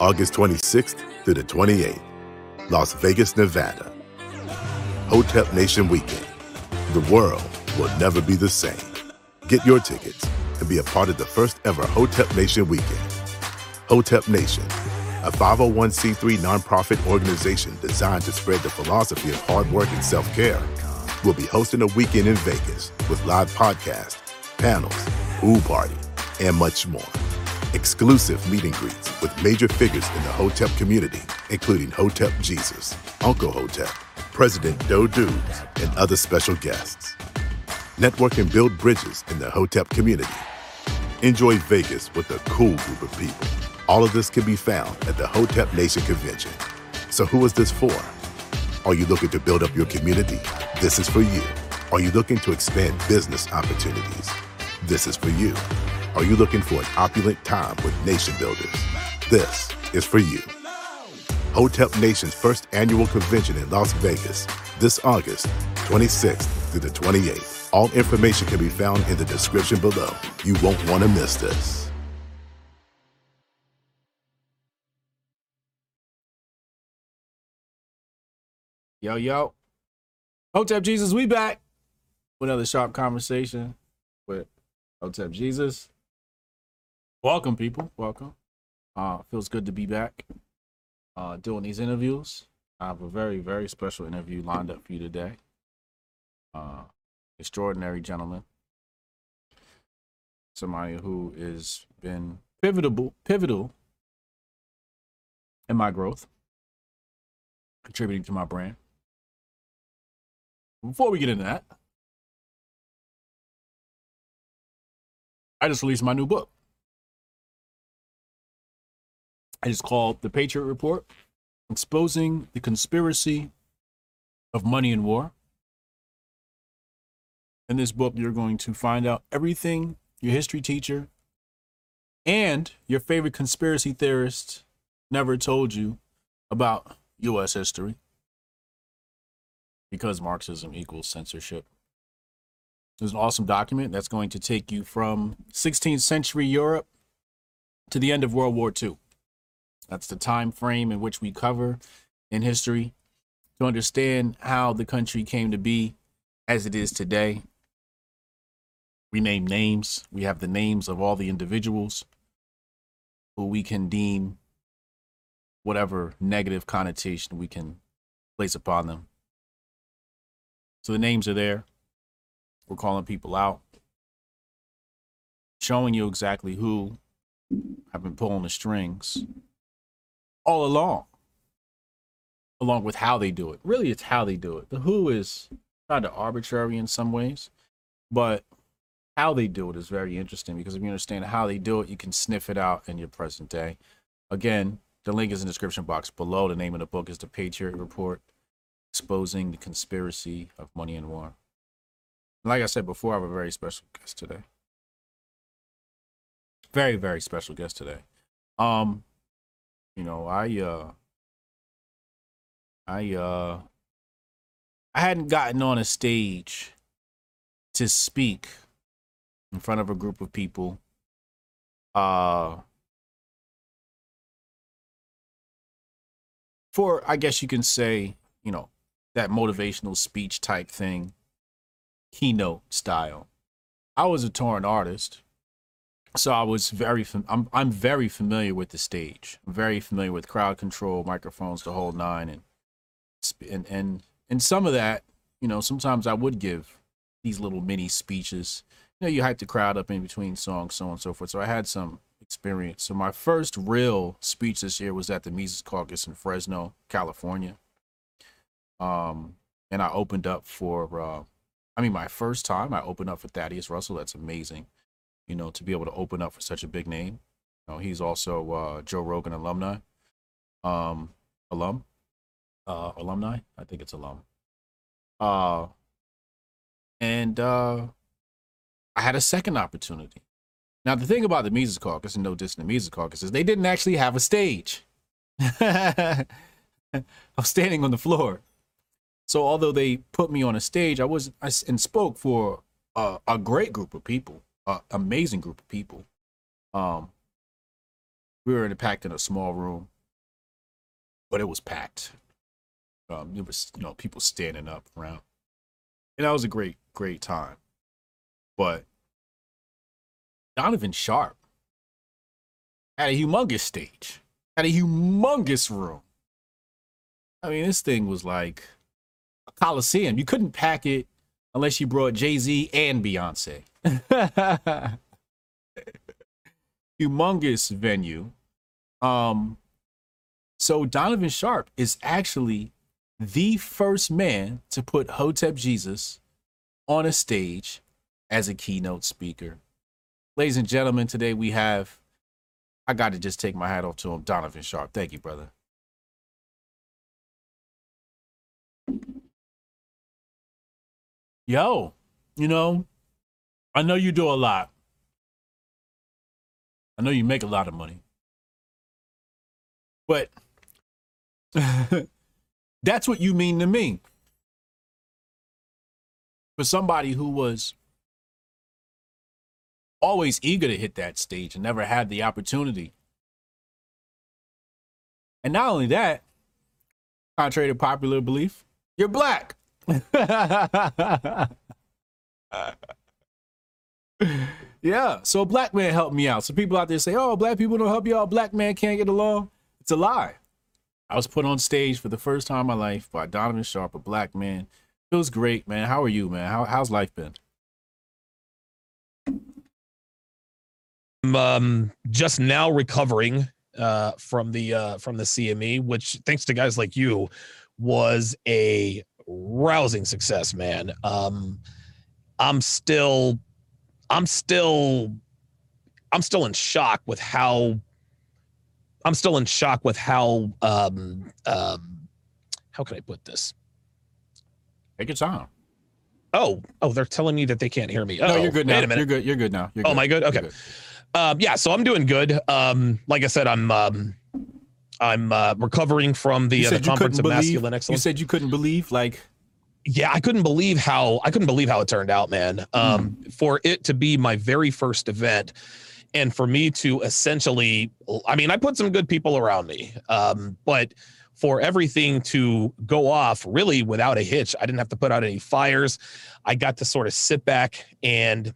August 26th through the 28th, Las Vegas, Nevada. Hotep Nation Weekend. The world will never be the same. Get your tickets and be a part of the first ever Hotep Nation Weekend. Hotep Nation, a 501c3 nonprofit organization designed to spread the philosophy of hard work and self care, will be hosting a weekend in Vegas with live podcasts, panels, pool party, and much more. Exclusive meet and greets with major figures in the Hotep community, including Hotep Jesus, Uncle Hotep, President Doe Dubes, and other special guests. Network and build bridges in the Hotep community. Enjoy Vegas with a cool group of people. All of this can be found at the Hotep Nation Convention. So, who is this for? Are you looking to build up your community? This is for you. Are you looking to expand business opportunities? This is for you. Are you looking for an opulent time with nation builders? This is for you. Hotep Nation's first annual convention in Las Vegas this August 26th through the 28th. All information can be found in the description below. You won't want to miss this. Yo, yo. Hotep Jesus, we back with another sharp conversation with Hotep Jesus. Welcome, people. Welcome. Uh, feels good to be back uh, doing these interviews. I have a very, very special interview lined up for you today. Uh, extraordinary gentleman. Somebody who has been pivotal, pivotal in my growth, contributing to my brand. Before we get into that, I just released my new book. It's called The Patriot Report Exposing the Conspiracy of Money and War. In this book, you're going to find out everything your history teacher and your favorite conspiracy theorist never told you about U.S. history because Marxism equals censorship. There's an awesome document that's going to take you from 16th century Europe to the end of World War II. That's the time frame in which we cover in history to understand how the country came to be as it is today. We name names. We have the names of all the individuals who we can deem whatever negative connotation we can place upon them. So the names are there. We're calling people out, showing you exactly who have been pulling the strings all along, along with how they do it. Really, it's how they do it. The who is kind of arbitrary in some ways, but how they do it is very interesting because if you understand how they do it, you can sniff it out in your present day. Again, the link is in the description box below. The name of the book is The Patriot Report exposing the conspiracy of money and war. Like I said before, I have a very special guest today. Very, very special guest today. Um, you know, I uh I uh I hadn't gotten on a stage to speak in front of a group of people. Uh for I guess you can say, you know, that motivational speech type thing, keynote style. I was a touring artist, so I was very fam- I'm I'm very familiar with the stage. I'm very familiar with crowd control, microphones, the whole nine, and and and and some of that, you know, sometimes I would give these little mini speeches. You know, you hype the crowd up in between songs, so on and so forth. So I had some experience. So my first real speech this year was at the Mises Caucus in Fresno, California. Um, and I opened up for, uh, I mean, my first time I opened up for Thaddeus Russell. That's amazing, you know, to be able to open up for such a big name. You know, he's also uh, Joe Rogan alumni, um, alum, uh, alumni. I think it's alum. Uh, and uh, I had a second opportunity. Now, the thing about the Mises Caucus, and no diss the Mises Caucus, is they didn't actually have a stage. I was standing on the floor. So although they put me on a stage, I was I and spoke for a, a great group of people, an amazing group of people. Um, we were in a packed in a small room, but it was packed. Um, there was you know people standing up around, and that was a great great time. But Donovan Sharp had a humongous stage, had a humongous room. I mean, this thing was like a coliseum. You couldn't pack it unless you brought Jay Z and Beyonce. humongous venue. Um, so Donovan Sharp is actually the first man to put Hotep Jesus on a stage as a keynote speaker. Ladies and gentlemen, today we have, I got to just take my hat off to him, Donovan Sharp. Thank you, brother. Yo, you know, I know you do a lot. I know you make a lot of money. But that's what you mean to me. For somebody who was always eager to hit that stage and never had the opportunity. And not only that, contrary to popular belief, you're black. yeah, so a black man helped me out. So people out there say, "Oh, black people don't help y'all. Black man can't get along." It's a lie. I was put on stage for the first time in my life by Donovan Sharp, a black man. Feels great, man. How are you, man? How, how's life been? Um, just now recovering uh, from the uh, from the CME, which thanks to guys like you was a rousing success, man. Um, I'm still, I'm still, I'm still in shock with how, I'm still in shock with how, um, um, how can I put this? Take your time. Oh, oh, they're telling me that they can't hear me. Oh, no, you're good now. Wait a minute. You're good. You're good now. You're oh, good. am I good? Okay. Good. Um, yeah, so I'm doing good. Um, like I said, I'm um, I'm uh, recovering from the, uh, the conference of believe, masculine excellence. You said you couldn't believe, like yeah, I couldn't believe how I couldn't believe how it turned out, man. Um, mm. For it to be my very first event, and for me to essentially, I mean, I put some good people around me, um, but for everything to go off really without a hitch, I didn't have to put out any fires. I got to sort of sit back and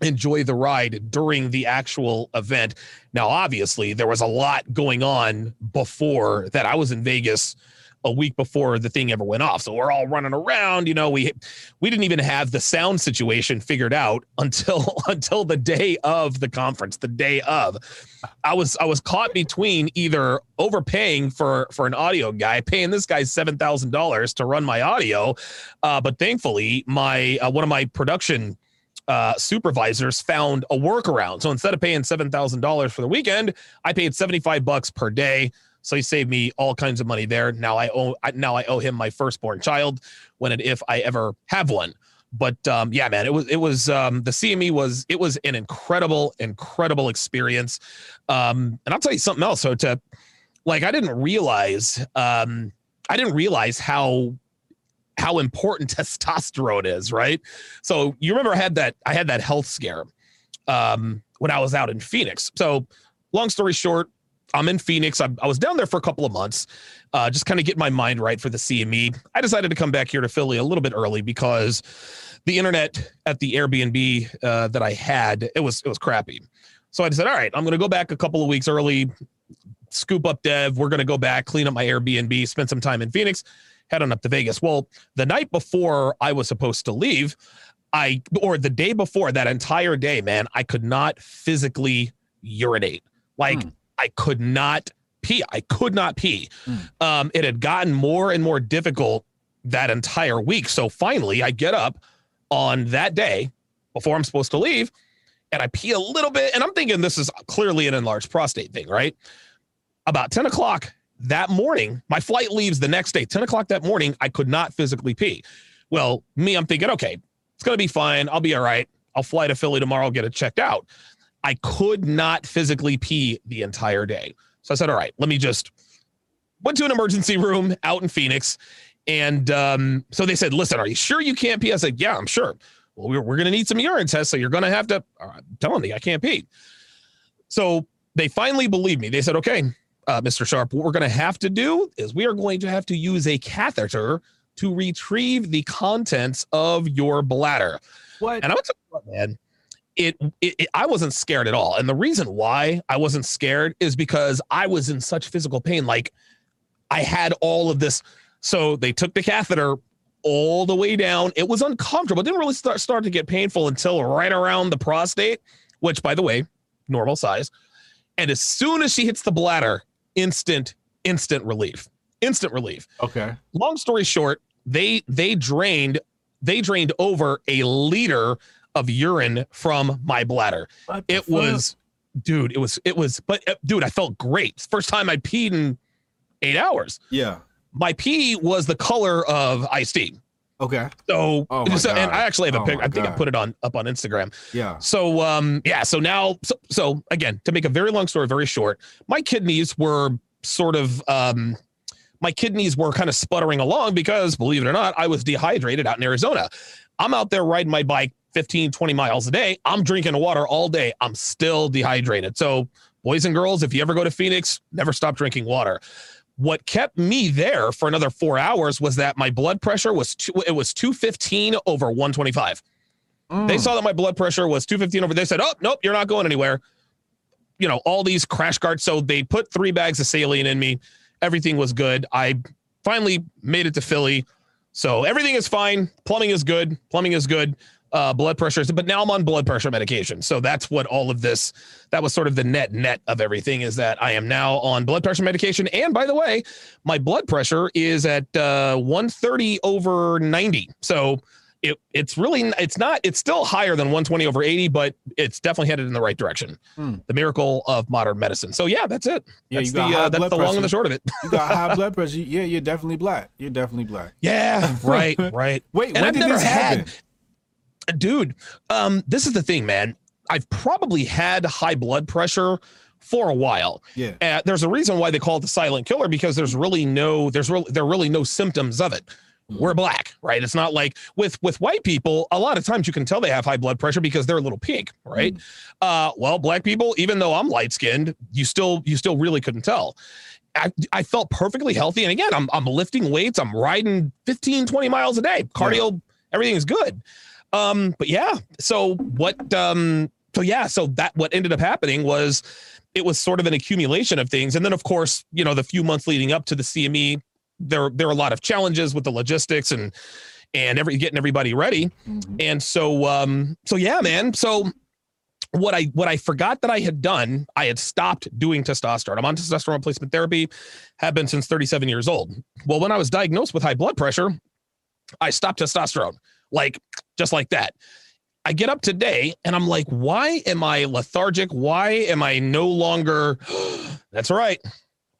enjoy the ride during the actual event. Now, obviously, there was a lot going on before that. I was in Vegas a week before the thing ever went off. So we're all running around, you know, we we didn't even have the sound situation figured out until until the day of the conference, the day of. I was I was caught between either overpaying for for an audio guy, paying this guy $7,000 to run my audio, uh, but thankfully my uh, one of my production uh, supervisors found a workaround. So instead of paying seven thousand dollars for the weekend, I paid seventy five bucks per day. So he saved me all kinds of money there. Now I owe now I owe him my firstborn child when and if I ever have one. But um, yeah, man, it was it was um, the CME was it was an incredible incredible experience. Um, and I'll tell you something else. So to like I didn't realize um, I didn't realize how how important testosterone is, right? So you remember I had that I had that health scare um, when I was out in Phoenix. So long story short, I'm in Phoenix. I, I was down there for a couple of months, uh, just kind of get my mind right for the CME. I decided to come back here to Philly a little bit early because the internet at the Airbnb uh, that I had it was it was crappy. So I said, all right, I'm going to go back a couple of weeks early, scoop up Dev. We're going to go back, clean up my Airbnb, spend some time in Phoenix head on up to Vegas. Well, the night before I was supposed to leave, I or the day before that entire day, man, I could not physically urinate. Like mm. I could not pee. I could not pee. Mm. Um, it had gotten more and more difficult that entire week. So finally, I get up on that day before I'm supposed to leave, and I pee a little bit. And I'm thinking this is clearly an enlarged prostate thing, right? About 10 o'clock, that morning, my flight leaves the next day, 10 o'clock that morning. I could not physically pee. Well, me, I'm thinking, okay, it's going to be fine. I'll be all right. I'll fly to Philly tomorrow, get it checked out. I could not physically pee the entire day. So I said, all right, let me just went to an emergency room out in Phoenix. And um, so they said, listen, are you sure you can't pee? I said, yeah, I'm sure. Well, we're, we're going to need some urine tests. So you're going to have to, uh, telling me I can't pee. So they finally believed me. They said, okay, uh, Mr. Sharp, what we're going to have to do is we are going to have to use a catheter to retrieve the contents of your bladder. What? And I'm what, man, it, it, it, I wasn't scared at all. And the reason why I wasn't scared is because I was in such physical pain. Like I had all of this. So they took the catheter all the way down. It was uncomfortable. It didn't really start, start to get painful until right around the prostate, which by the way, normal size. And as soon as she hits the bladder, instant, instant relief. Instant relief. Okay. Long story short, they they drained they drained over a liter of urine from my bladder. It was dude, it was it was but uh, dude, I felt great. First time I peed in 8 hours. Yeah. My pee was the color of iced tea. Okay. So, Oh so and I actually have a Oh pic. I think I put it on up on Instagram. Yeah. So um yeah, so now so, so again, to make a very long story very short, my kidneys were sort of um my kidneys were kind of sputtering along because believe it or not, I was dehydrated out in Arizona. I'm out there riding my bike 15 20 miles a day. I'm drinking water all day. I'm still dehydrated. So boys and girls, if you ever go to Phoenix, never stop drinking water. What kept me there for another 4 hours was that my blood pressure was two, it was 215 over 125. They Mm. saw that my blood pressure was 215 over. They said, "Oh, nope, you're not going anywhere." You know, all these crash carts. So they put three bags of saline in me. Everything was good. I finally made it to Philly. So everything is fine. Plumbing is good. Plumbing is good. Uh, blood pressure but now I'm on blood pressure medication. So that's what all of this. That was sort of the net net of everything. Is that I am now on blood pressure medication. And by the way, my blood pressure is at uh, 130 over 90. So it it's really it's not it's still higher than 120 over 80 but it's definitely headed in the right direction Hmm. the miracle of modern medicine so yeah that's it Yeah, that's you the uh, that's the long and the short of it You got high blood pressure. Yeah, you're definitely black. You're definitely black. yeah right right Wait, And when I've did never this had- happen? Dude um this is the thing man. I've probably had high blood pressure for a while. Yeah. uh, there's a reason why they call it the silent killer because there's really no there's really there are really no symptoms of it. We're black right? It's not like with with white people a lot of times you can tell they have high blood pressure because they're a little pink right? Uh well black people even though i'm light skinned you still you still really couldn't tell. I, I felt perfectly healthy. And again I'm, I'm lifting weights. I'm riding 15 20 miles a day. Cardio everything is good um but yeah so what um so yeah so that what ended up happening was it was sort of an accumulation of things. And then of course you know the few months leading up to the cme there there are a lot of challenges with the logistics and and every getting everybody ready. Mhm. and so um so yeah man. So what i what i forgot that i had done i had stopped doing testosterone. I'm on testosterone replacement therapy have been since 37 years old. Well when i was diagnosed with high blood pressure i stopped testosterone. Like just like that. I get up today and i'm like why am i lethargic? Why am i no longer that's right.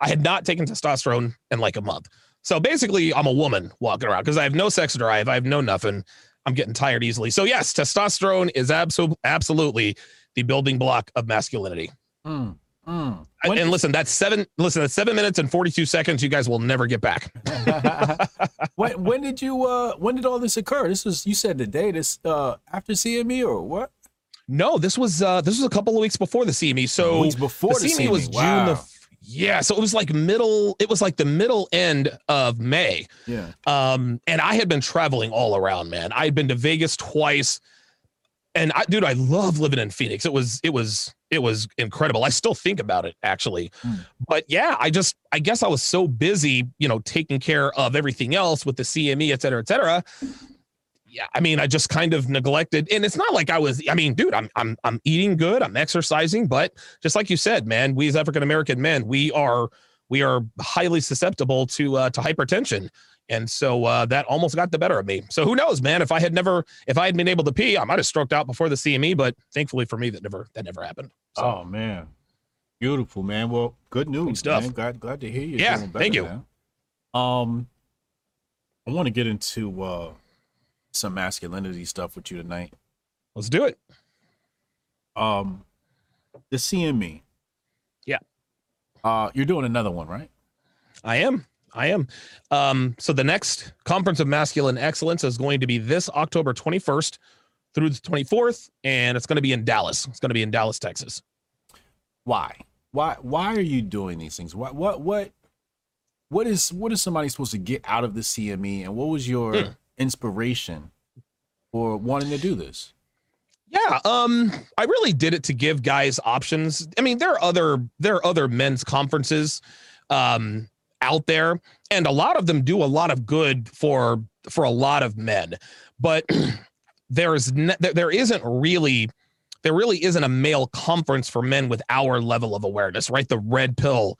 I had not taken testosterone in like a month. So basically i'm a woman walking around because i have no sex drive. I have no nothing. I'm getting tired easily. So yes testosterone is abso- absolutely the building block of masculinity. Mm, mm. When and listen that's seven listen that's seven minutes and 42 seconds you guys will never get back when when did you uh when did all this occur? This was you said the day this uh after CME or what? no this was uh this was a couple of weeks before the cme so Weeks before the, CME was CME. June the f- yeah, so it was like middle. It was like the middle end of May. yeah. Um, and I had been traveling all around, man. I had been to Vegas twice, and I, dude, I love living in Phoenix. It was, it was, it was incredible. I still think about it actually, Mm. but yeah, I just, I guess I was so busy, you know, taking care of everything else with the CME, et cetera, et cetera. Yeah, I mean, I just kind of neglected, and it's not like I was. I mean, dude, I'm, I'm, I'm eating good, I'm exercising, but just like you said, man, we as African American men, we are, we are highly susceptible to, uh, to hypertension. And so uh, that almost got the better of me. So who knows, man? If I had never, if I had been able to pee, I might have stroked out before the CME. But thankfully for me, that never, that never happened. So, Oh man. Beautiful, man. Well, good news. stuff. Man. Glad glad to hear you. Yeah, doing better thank you. now. Um I want to get into uh some masculinity stuff with you tonight. let's do it. Um the CME. Yeah. Uh you're doing another one, right? I am. I am. Um, so the next conference of masculine excellence is going to be this October 21st through the 24th, and it's going to be in Dallas. It's going to be in Dallas, Texas. Why? why why are you doing these things? What what what what is what is somebody supposed to get out of the CME and what was your mm. inspiration for wanting to do this? Yeah, um, I really did it to give guys options. I mean, there are other there are other men's conferences um, out there, and a lot of them do a lot of good for for a lot of men. But there's ne- there isn't really there really isn't a male conference for men with our level of awareness, right? The red pill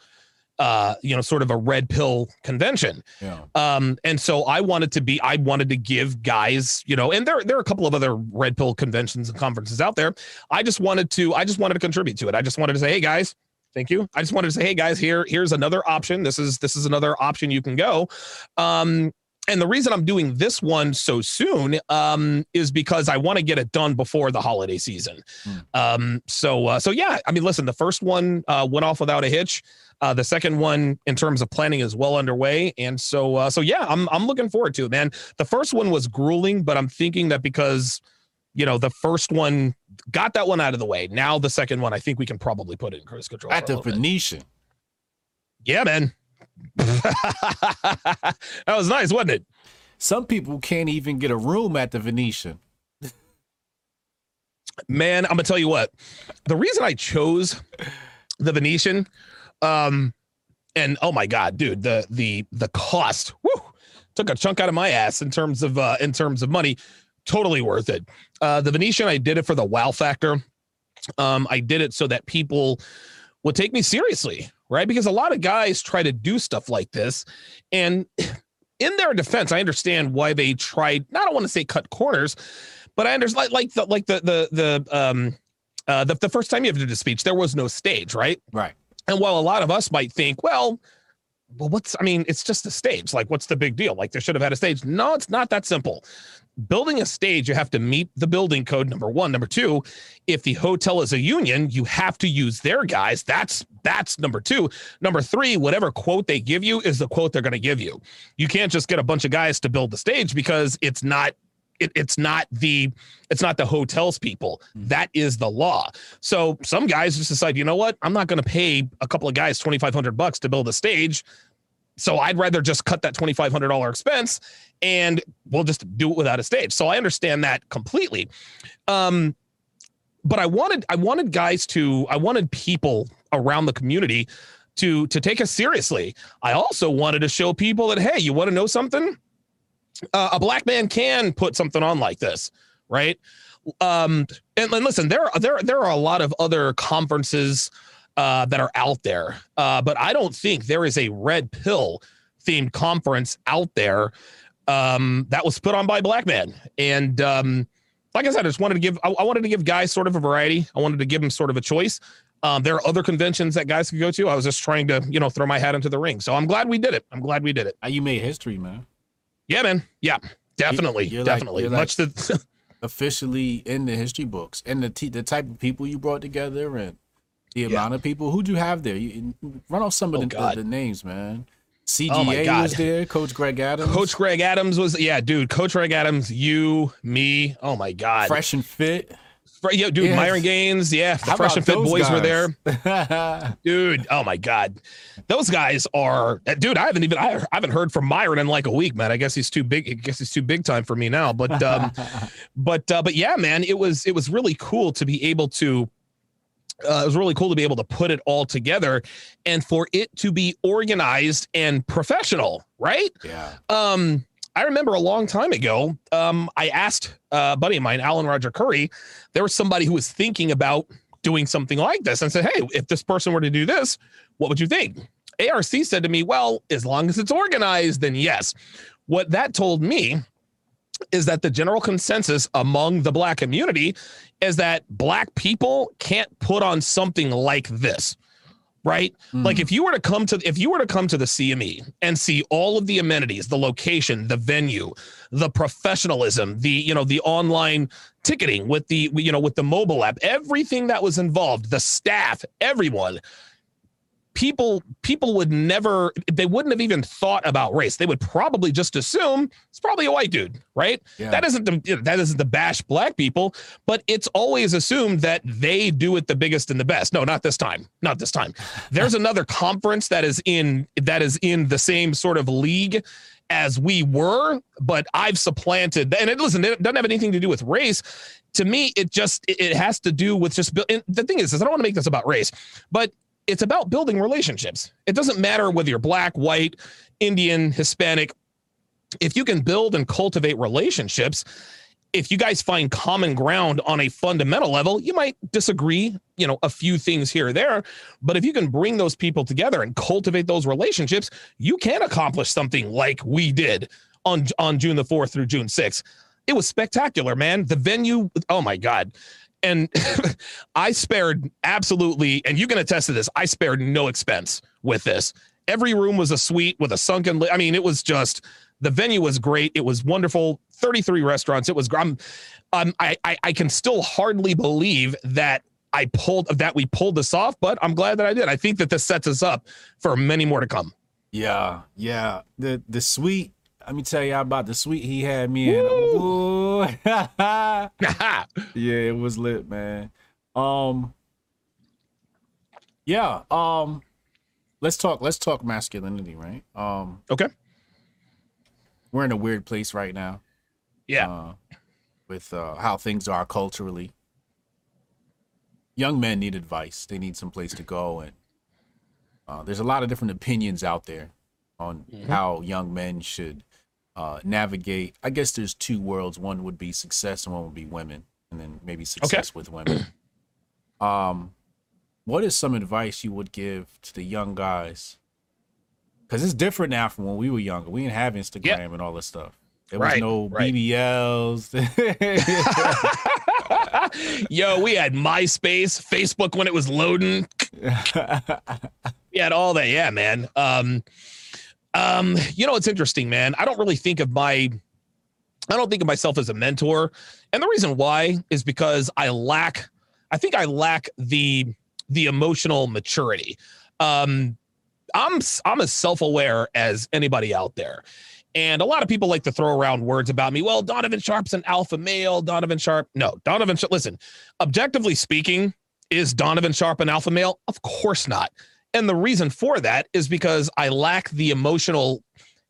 uh, you know, sort of a red pill convention. Yeah. Um, and so I wanted to be, I wanted to give guys, you know, and there, there are a couple of other red pill conventions and conferences out there. I just wanted to, I just wanted to contribute to it. I just wanted to say, hey guys, thank you. I just wanted to say, hey guys, here, here's another option. This is, this is another option you can go. Um, and the reason I'm doing this one so soon um, is because I want to get it done before the holiday season. Mm. Um, so, uh, so yeah, I mean, listen, the first one uh, went off without a hitch. Uh, the second one, in terms of planning, is well underway, and so uh, so yeah, I'm I'm looking forward to it, man. The first one was grueling, but I'm thinking that because you know the first one got that one out of the way, now the second one, I think we can probably put it in cruise control at the Venetian. Bit. Yeah, man, that was nice, wasn't it? Some people can't even get a room at the Venetian. Man, I'm gonna tell you what. The reason I chose the Venetian um, and oh my god, dude, the the the cost whew, took a chunk out of my ass in terms of uh, in terms of money. Totally worth it. Uh, the Venetian, I did it for the wow factor. Um, I did it so that people would take me seriously, right? Because a lot of guys try to do stuff like this, and in their defense, I understand why they tried. I don't want to say cut corners, but I understand like like the like the the the um uh the, the first time you ever did a speech, there was no stage, right? Right. And while a lot of us might think, well, well, what's, I mean, it's just a stage. Like, what's the big deal? Like, they should have had a stage. No, it's not that simple. Building a stage, you have to meet the building code, number one. Number two, if the hotel is a union, you have to use their guys. That's that's number two. Number three, whatever quote they give you is the quote they're going to give you. You can't just get a bunch of guys to build the stage because it's not it, it's not the it's not the hotels people mm-hmm. that is the law so some guys just decide you know what i'm not going to pay a couple of guys 2500 bucks to build a stage so i'd rather just cut that $2500 expense and we'll just do it without a stage. So i understand that completely. Um but i wanted i wanted guys to i wanted people around the community to to take us seriously. I also wanted to show people that hey you want to know something? Uh, a black man can put something on like this, right? Um, and, and listen, there there there are a lot of other conferences uh, that are out there, uh, but I don't think there is a red pill themed conference out there um, that was put on by black men. And um, like I said, I just wanted to give I, I, wanted to give guys sort of a variety. I wanted to give them sort of a choice. Um, there are other conventions that guys could go to. I was just trying to, you know, throw my hat into the ring. So I'm glad we did it. I'm glad we did it. You made history, man. Yeah, man. Yeah, definitely, you're definitely. Like, Much like the officially in the history books and the t- the type of people you brought together and the amount yeah. of people who'd you have there. You run off some of oh, the, the, the, names, man. CGA oh was there. Coach Greg Adams. Coach Greg Adams was yeah, dude. Coach Greg Adams, you, me. Oh my god. Fresh and fit. Yeah, dude, yes. Myron Gaines, yeah, the Fresh and Fit boys guys? were there. dude, oh my god, those guys are, uh, dude. I haven't even I, haven't heard from Myron in like a week, man. I guess he's too big. I guess he's too big time for me now. But um, but uh, but yeah, man, it was it was really cool to be able to. Uh, it was really cool to be able to put it all together and for it to be organized and professional, right? Yeah. Um, I remember a long time ago, um, I asked a buddy of mine, Alan Roger Curry, there was somebody who was thinking about doing something like this and said, Hey, if this person were to do this, what would you think? ARC said to me, Well, as long as it's organized, then yes. What that told me is that the general consensus among the black community is that black people can't put on something like this right? Mm. Like if you were to come to if you were to come to the CME and see all of the amenities, the location, the venue, the professionalism, the you know the online ticketing with the you know with the mobile app, everything that was involved, the staff, everyone, people people would never they wouldn't have even thought about race. They would probably just assume it's probably a white dude right? Yeah. that isn't the that isn't the bash black people but it's always assumed that they do it the biggest and the best. No not this time not this time. There's another conference that is in that is in the same sort of league as we were but i've supplanted and it listen it doesn't have anything to do with race. To me it just it has to do with just the thing is, is i don't want to make this about race but it's about building relationships. It doesn't matter whether you're black, white, Indian, Hispanic. If you can build and cultivate relationships, if you guys find common ground on a fundamental level, you might disagree, you know, a few things here or there, but if you can bring those people together and cultivate those relationships, you can accomplish something like we did on on June the 4th through June 6th. It was spectacular, man. The venue, oh my god and I spared absolutely, and you can attest to this. I spared no expense with this. Every room was a suite with a sunken. I mean, it was just the venue was great. It was wonderful. Thirty-three restaurants. It was. I'm, um, I, I I can still hardly believe that I pulled that we pulled this off, but I'm glad that I did. I think that this sets us up for many more to come. Yeah, yeah. The the suite let me tell y'all about the suite he had me in. Ooh. yeah, it was lit, man. Um, yeah. Um, let's talk. Let's talk masculinity, right? Um, okay. We're in a weird place right now. Yeah. Uh, with uh, how things are culturally, young men need advice. They need some place to go, and uh, there's a lot of different opinions out there on mm-hmm. how young men should uh, navigate. I guess there's two worlds. One would be success, and one would be women, and then maybe success okay. with women. Um, what is some advice you would give to the young guys? Because it's different now from when we were younger. We didn't have Instagram yep. and all this stuff. There was right, no right. BBLs. Yo, we had MySpace, Facebook when it was loading. we had all that. Yeah, man. Um, um, you know, it's interesting, man. I don't really think of my I don't think of myself as a mentor. And the reason why is because I lack I think I lack the the emotional maturity. Um I'm I'm as self-aware as anybody out there. And a lot of people like to throw around words about me. Well, Donovan Sharp's an alpha male. Donovan Sharp. No, Donovan Sharp. Listen, objectively speaking, is Donovan Sharp an alpha male? Of course not. And the reason for that is because I lack the emotional,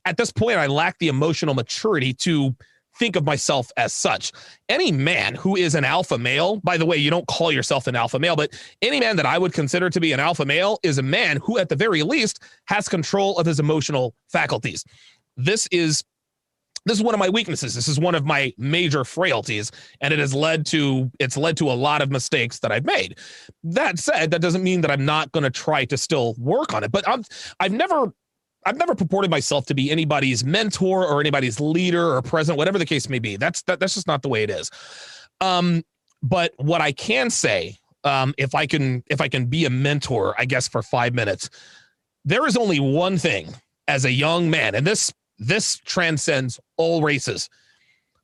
at this point, I lack the emotional maturity to think of myself as such. Any man who is an alpha male, by the way, you don't call yourself an alpha male, but any man that I would consider to be an alpha male is a man who, at the very least, has control of his emotional faculties. This is this is one of my weaknesses this is one of my major frailties and it has led to it's led to a lot of mistakes that i've made that said that doesn't mean that i'm not going to try to still work on it but i've i've never I've never purported myself to be anybody's mentor or anybody's leader or president, whatever the case may be. That's that, that's just not the way it is. Um, but what I can say, um, if I can if I can be a mentor, I guess for five minutes, there is only one thing as a young man, and this this transcends all races.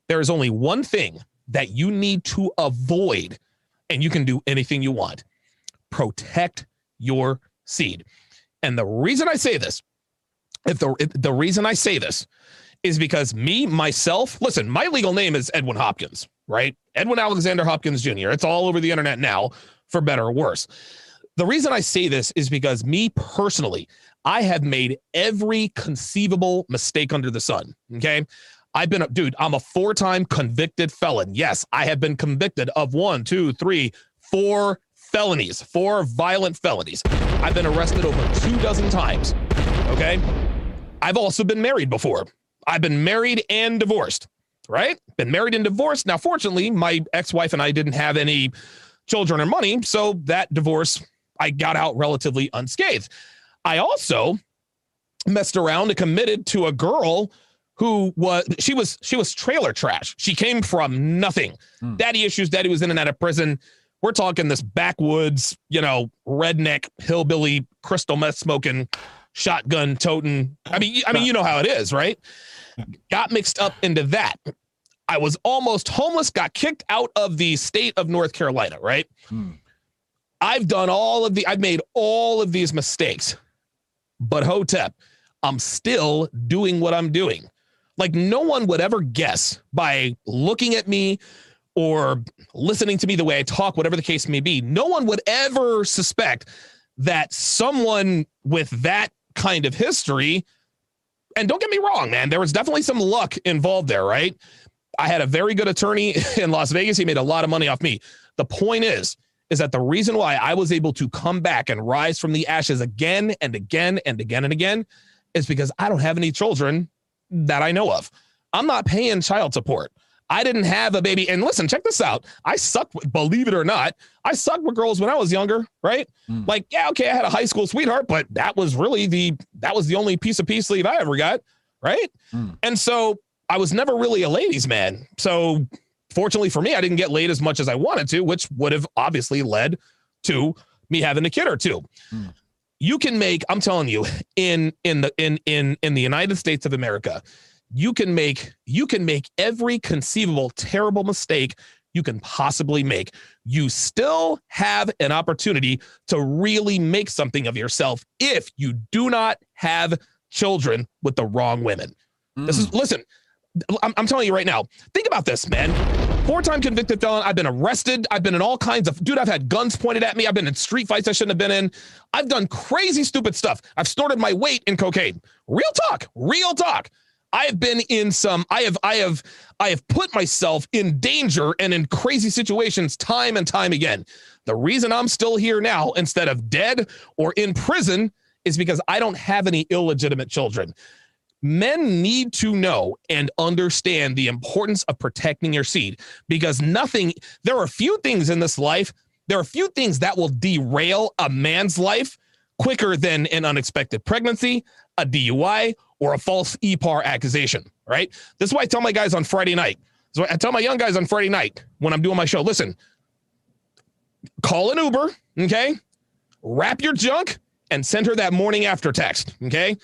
There is only one thing that you need to avoid, and you can do anything you want protect your seed. And the reason I say this, if the, if the reason I say this is because me, myself, listen, my legal name is Edwin Hopkins, right? Edwin Alexander Hopkins Jr. It's all over the internet now, for better or worse. The reason I say this is because me personally, I have made every conceivable mistake under the sun. Mm. Okay. I've been, a dude, I'm a four time convicted felon. Yes, I have been convicted of one, two, three, four felonies, four violent felonies. I've been arrested over two dozen times. Okay. I've also been married before. I've been married and divorced, right? Been married and divorced. Now, fortunately, my ex wife and I didn't have any children or money. So that divorce, I got out relatively unscathed. I also messed around and committed to a girl who was she was she was trailer trash. She came from nothing. Hmm. Daddy issues. Daddy was in and out of prison. We're talking this backwoods, you know, redneck hillbilly crystal meth smoking, shotgun toting. I mean, I mean, you know how it is, right? Got mixed up into that. I was almost homeless. Got kicked out of the state of North Carolina. Right. Hmm I've done all of the, I've made all of these mistakes, but Hotep, I'm still doing what I'm doing. Like no one would ever guess by looking at me or listening to me the way I talk, whatever the case may be. No one would ever suspect that someone with that kind of history, and don't get me wrong, man, there was definitely some luck involved there, right? I had a very good attorney in Las Vegas. He made a lot of money off me. The point is, is that the reason why I was able to come back and rise from the ashes again and again and again and again is because I don't have any children that I know of. I'm not paying child support. I didn't have a baby. And listen, check this out. I sucked, believe it or not, I sucked with girls when I was younger, right? Mm. Like, yeah, okay, I had a high school sweetheart, but that was really the that was the only piece of peace leave I ever got, right? Mm. And so I was never really a ladies' man. So fortunately for me, I didn't get laid as much as I wanted to, which would have obviously led to me having a kid or two. Mm. You can make, I'm telling you, in in the in in in the United States of America, you can make you can make every conceivable terrible mistake you can possibly make. You still have an opportunity to really make something of yourself if you do not have children with the wrong women. Mm. This is mm. listen, I'm, I'm telling you right now, think about this, man. Four time convicted felon. I've been arrested. I've been in all kinds of, dude, I've had guns pointed at me. I've been in street fights I shouldn't have been in. I've done crazy, stupid stuff. I've snorted my weight in cocaine. Real talk, real talk. I have been in some I have I have I have put myself in danger and in crazy situations time and time again. The reason I'm still here now instead of dead or in prison is because I don't have any illegitimate children. Men need to know and understand the importance of protecting your seed because nothing there are a few things in this life there are a few things that will derail a man's life quicker than an unexpected pregnancy, a DUI, or a false EPAR accusation, right? This is why I tell my guys on Friday night. So I tell my young guys on Friday night when I'm doing my show, listen, call an Uber, okay? Wrap your junk and send her that morning after text, okay?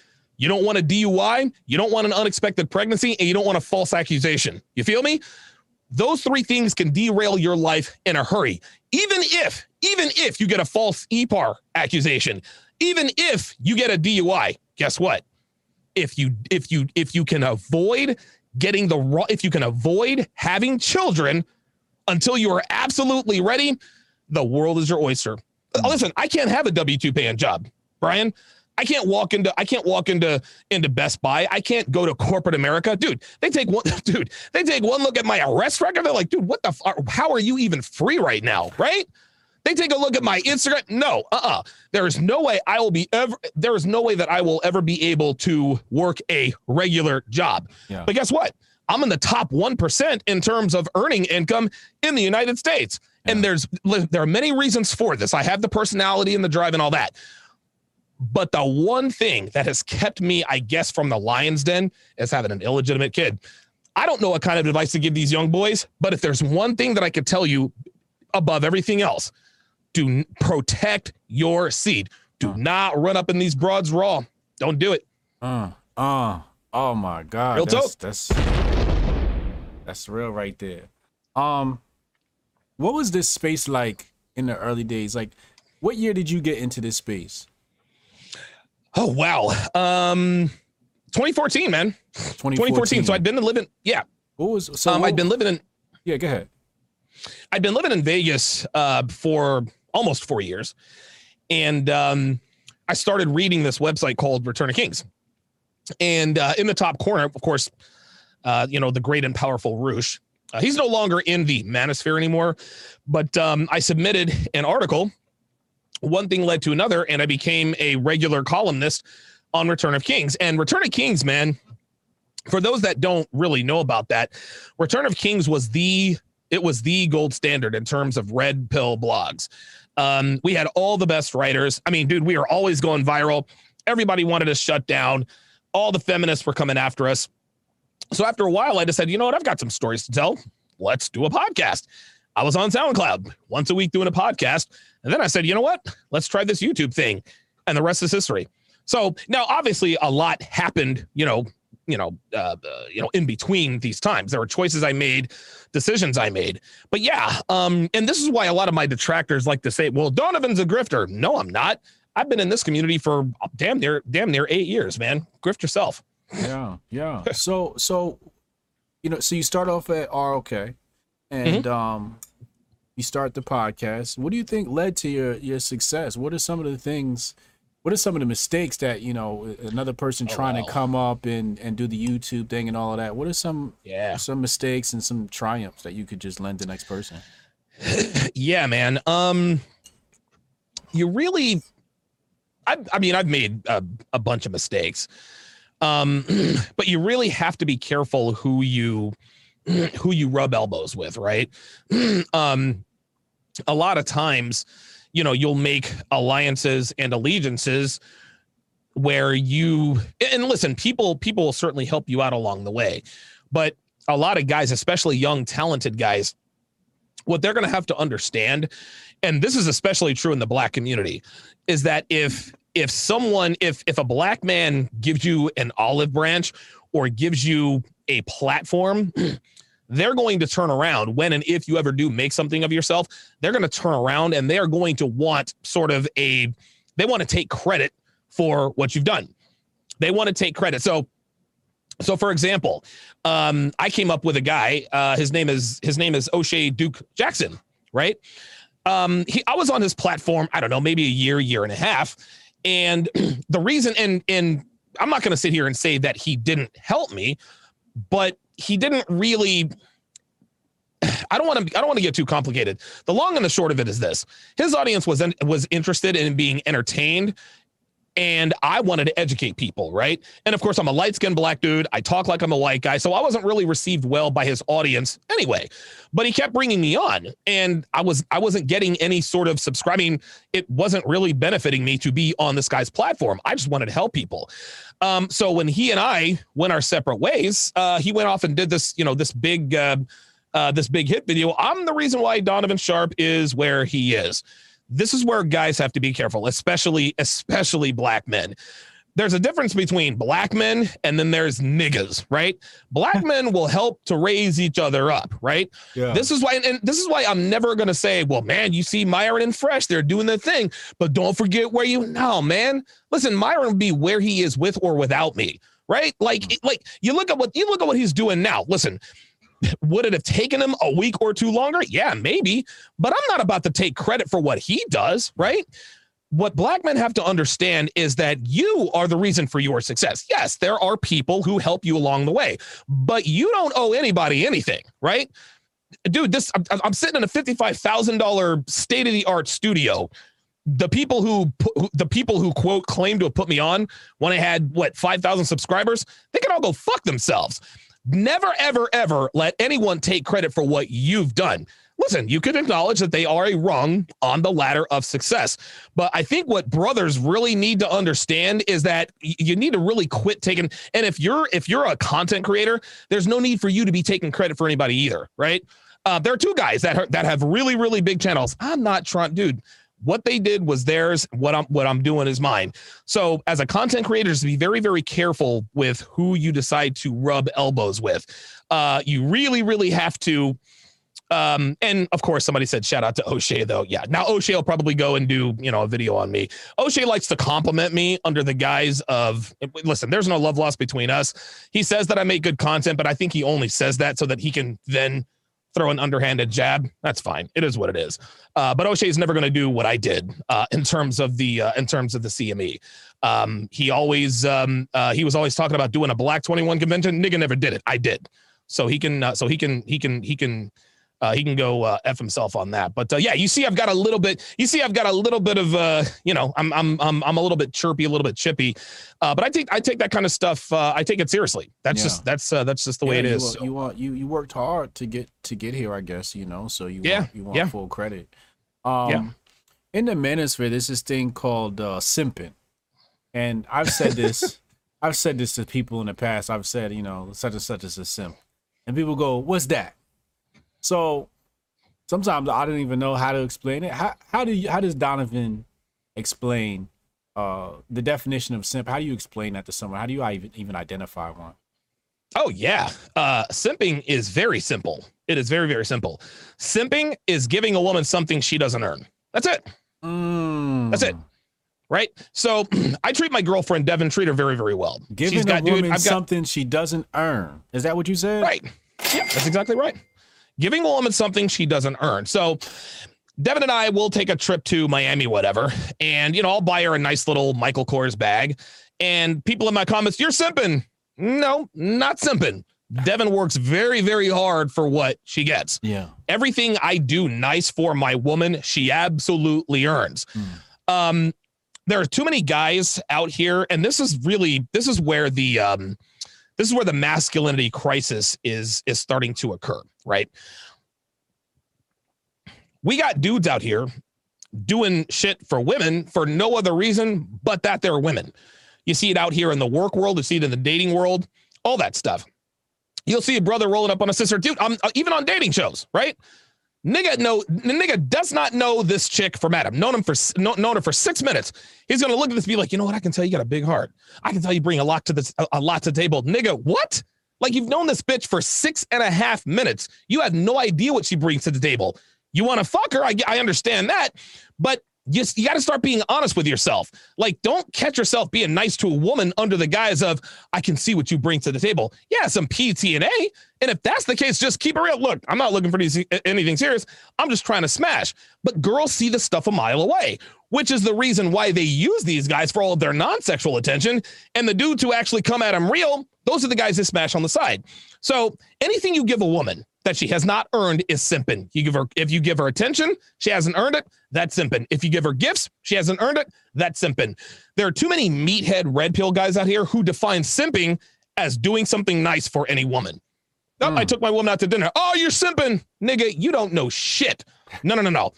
You don't want a DUI, you don't want an unexpected pregnancy, and you don't want a false accusation. You feel me? Those three things can derail your life in a hurry. Even if, even if you get a false EPAR accusation, even if you get a DUI, guess what? if you if you if you can avoid getting the raw if you can avoid having children until you are absolutely ready the world is your oyster listen i can't have a w2 paying job brian i can't walk into i can't walk into into best buy i can't go to corporate america dude they take one dude they take one look at my arrest record they're like dude what the f- how are you even free right now right they take a look at my Instagram. No, uh uh-uh. uh. There is no way I will be ever, there is no way that I will ever be able to work a regular job. Yeah. But guess what? I'm in the top 1% in terms of earning income in the United States. Yeah. And there's, there are many reasons for this. I have the personality and the drive and all that. But the one thing that has kept me, I guess, from the lion's den is having an illegitimate kid. I don't know what kind of advice to give these young boys, but if there's one thing that I could tell you above everything else, do protect your seed. Do uh. not run up in these broads raw. Don't do it. Uh, uh, oh my God. Real that's, that's that's real right there. Um, what was this space like in the early days? Like, what year did you get into this space? Oh wow. Um 2014, man. 2014. 2014. So I'd been living, yeah. What was so um, I'd been living in Yeah, go ahead. I'd been living in Vegas uh for almost four years. And um, I started reading this website called Return of Kings. And uh, in the top corner, of course, uh, you know, the great and powerful Roosh. Uh, he's no longer in the manosphere anymore, but um, I submitted an article. One thing led to another, and I became a regular columnist on Return of Kings. And Return of Kings, man, for those that don't really know about that, Return of Kings was the it was the gold standard in terms of red pill blogs. Um, we had all the best writers. I mean, dude, we were always going viral. Everybody wanted to shut down. All the feminists were coming after us. So after a while, I just said, you know what? I've got some stories to tell. Let's do a podcast. I was on SoundCloud once a week doing a podcast. And then I said, you know what? Let's try this YouTube thing. And the rest is history. So now, obviously, a lot happened, you know, you know, uh, uh, you know, in between these times. There were choices I made, decisions I made. But yeah, um, and this is why a lot of my detractors like to say, "Well, Donovan's a grifter." No, I'm not. I've been in this community for damn near damn near eight years, man. Grift yourself. Yeah, yeah. so so, you know, so you start off at ROK, and mm-hmm. um, you start the podcast. What do you think led to your your success? What are some of the things? what are some of the mistakes that you know another person oh, trying wow. to come up and and do the YouTube thing and all of that? What are some yeah some mistakes and some triumphs that you could just lend the next person? yeah, man. Um, you really, I, I mean, I've made a, a bunch of mistakes, um, but you really have to be careful who you who you rub elbows with, right? um, a lot of times you know you'll make alliances and allegiances where you and listen people people will certainly help you out along the way but a lot of guys especially young talented guys what they're going to have to understand and this is especially true in the black community is that if if someone if if a black man gives you an olive branch or gives you a platform they're going to turn around when and if you ever do make something of yourself, they're going to turn around and they are going to want sort of a, they want to take credit for what you've done. They want to take credit. So, so for example, um, I came up with a guy. Uh, his name is his name is O'Shea Duke Jackson, right? Um, he, I was on his platform. I don't know, maybe a year, year and a half, and the reason, and and I'm not going to sit here and say that he didn't help me, but he didn't really I don't want to I don't want to get too complicated. The long and the short of it is this. His audience was was interested in being entertained and I wanted to educate people, right? And of course, I'm a light skinned black dude. I talk like I'm a white guy. So I wasn't really received well by his audience anyway. But he kept bringing me on and I was I wasn't getting any sort of subscribing. It wasn't really benefiting me to be on this guy's platform. I just wanted to help people. Um, so when he and I went our separate ways, uh, he went off and did this, you know, this big, uh, uh, this big hit video. I'm the reason why Donovan Sharpe is where he is. This is where guys have to be careful, especially, especially black men there's a difference between black men and then there's niggas, right? Black men will help to raise each other up, right? Yeah. This is why, and this is why I'm never gonna say, well, man, you see Myron and Fresh, they're doing their thing, but don't forget where you now, man. Listen, Myron will be where he is with or without me, right? Like, mm. like you look at what you look at what he's doing now. Listen, would it have taken him a week or two longer? Yeah, maybe, but I'm not about to take credit for what he does, right? what black men have to understand is that you are the reason for your success. Yes, there are people who help you along the way, but you don't owe anybody anything, right? Dude, this I'm, I'm sitting in a $55,000 state of the art studio. The people who the people who quote claim to have put me on when I had what 5,000 subscribers, they can all go fuck themselves. Never ever ever let anyone take credit for what you've done listen, you can acknowledge that they are a rung on the ladder of success. But I think what brothers really need to understand is that you need to really quit taking and if you're if you're a content creator, there's no need for you to be taking credit for anybody either, right? Uh, there are two guys that are, that have really really big channels. I'm not trying, dude. What they did was theirs. What I'm what I'm doing is mine. So as a content creator, just be very very careful with who you decide to rub elbows with. Uh, you really really have to um, and of course, somebody said shout out to O'Shea though. Yeah, now O'Shea will probably go and do you know a video on me. O'Shea likes to compliment me under the guise of listen. There's no love lost between us. He says that I make good content, but I think he only says that so that he can then throw an underhanded jab. That's fine. It is what it is. Uh, but O'Shea is never going to do what I did uh, in terms of the uh, in terms of the CME. Um, he always um, uh, he was always talking about doing a Black 21 convention. Nigga never did it. I did. So he can uh, so he can he can he can uh, he can go uh, f himself on that. But uh, yeah, you see, I've got a little bit. You see, I've got a little bit of uh, you know, I'm I'm I'm I'm a little bit chirpy, a little bit chippy. Uh, but I take I take that kind of stuff. Uh, I take it seriously. That's yeah. just that's uh, that's just the yeah, way it you, is. You want you you worked hard to get to get here, I guess. You know, so you yeah want, you want yeah. full credit. Um, yeah. In the manosphere, there's this thing called uh, simping, and I've said this. I've said this to people in the past. I've said, you know, such and such is a simp, and people go, "What's that?" So sometimes I don't even know how to explain it. How how do you, how does Donovan explain uh the definition of simp? How do you explain that to someone? How do you even even identify one? Oh yeah. Uh simping is very simple. It is very, very simple. Simping is giving a woman something she doesn't earn. That's it. Mm. That's it. Right. So I treat my girlfriend Devin treat her very, very well. Giving She's got, a woman dude, I've got something she doesn't earn. Is that what you said? right. Yeah, that's exactly right. Giving a woman something she doesn't earn. So Devin and I will take a trip to Miami, whatever, and you know, I'll buy her a nice little Michael Kors bag. And people in my comments, you're simping. No, not simping. Devin works very, very hard for what she gets. Yeah. Everything I do nice for my woman, she absolutely earns. Mm. Um, there are too many guys out here, and this is really this is where the um, this is where the masculinity crisis is is starting to occur. Right? We got dudes out here doing shit for women for no other reason but that they're women. You see it out here in the work world, you see it in the dating world, all that stuff. You'll see a brother rolling up on a sister, dude. I'm uh, even on dating shows, right? Nigga, no, nigga does not know this chick from Adam. Known him for known, her for six minutes. He's gonna look at this, and be like, you know what? I can tell you got a big heart. I can tell you bring a lot to this, a, a lot to table, nigga. What? Like you've known this bitch for six and a half minutes. You have no idea what she brings to the table. You want to fuck her? I, I understand that, but you, you got to start being honest with yourself. Like, don't catch yourself being nice to a woman under the guise of, I can see what you bring to the table. Yeah, some PTNA. And A. And if that's the case, just keep it real. Look, I'm not looking for anything serious. I'm just trying to smash. But girls see the stuff a mile away, which is the reason why they use these guys for all of their non sexual attention. And the dudes who actually come at them real, those are the guys that smash on the side. So anything you give a woman, that she has not earned is simping. You give her if you give her attention, she hasn't earned it. That's simping. If you give her gifts, she hasn't earned it. That's simping. There are too many meathead red pill guys out here who define simping as doing something nice for any woman. Oh, Mm. I took my woman out to dinner. Oh, you're simping, nigga. You don't know shit. No, no, no, no.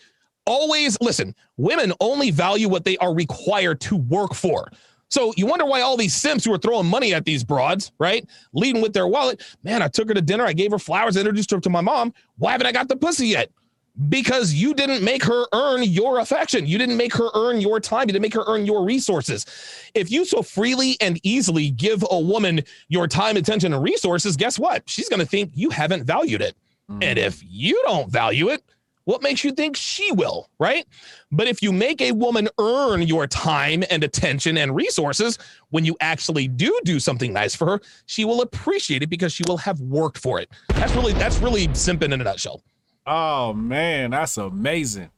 Always listen. Women only value what they are required to work for. So you wonder why all these simps who are throwing money at these broads, right? Leading with their wallet. Man, I took her to dinner. I gave her flowers, introduced her to my mom. Why haven't I got the pussy yet? Because you didn't make her earn your affection. You didn't make her earn your time. You didn't make her earn your resources. If you so freely and easily give a woman your time, attention, and resources, guess what? She's going to think you haven't valued it. And mm. if you don't value it, what makes you think she will, right? But if you make a woman earn your time and attention and resources, when you actually do do something nice for her, she will appreciate it because she will have worked for it. That's really that's really simping in a nutshell. Oh man, that's amazing.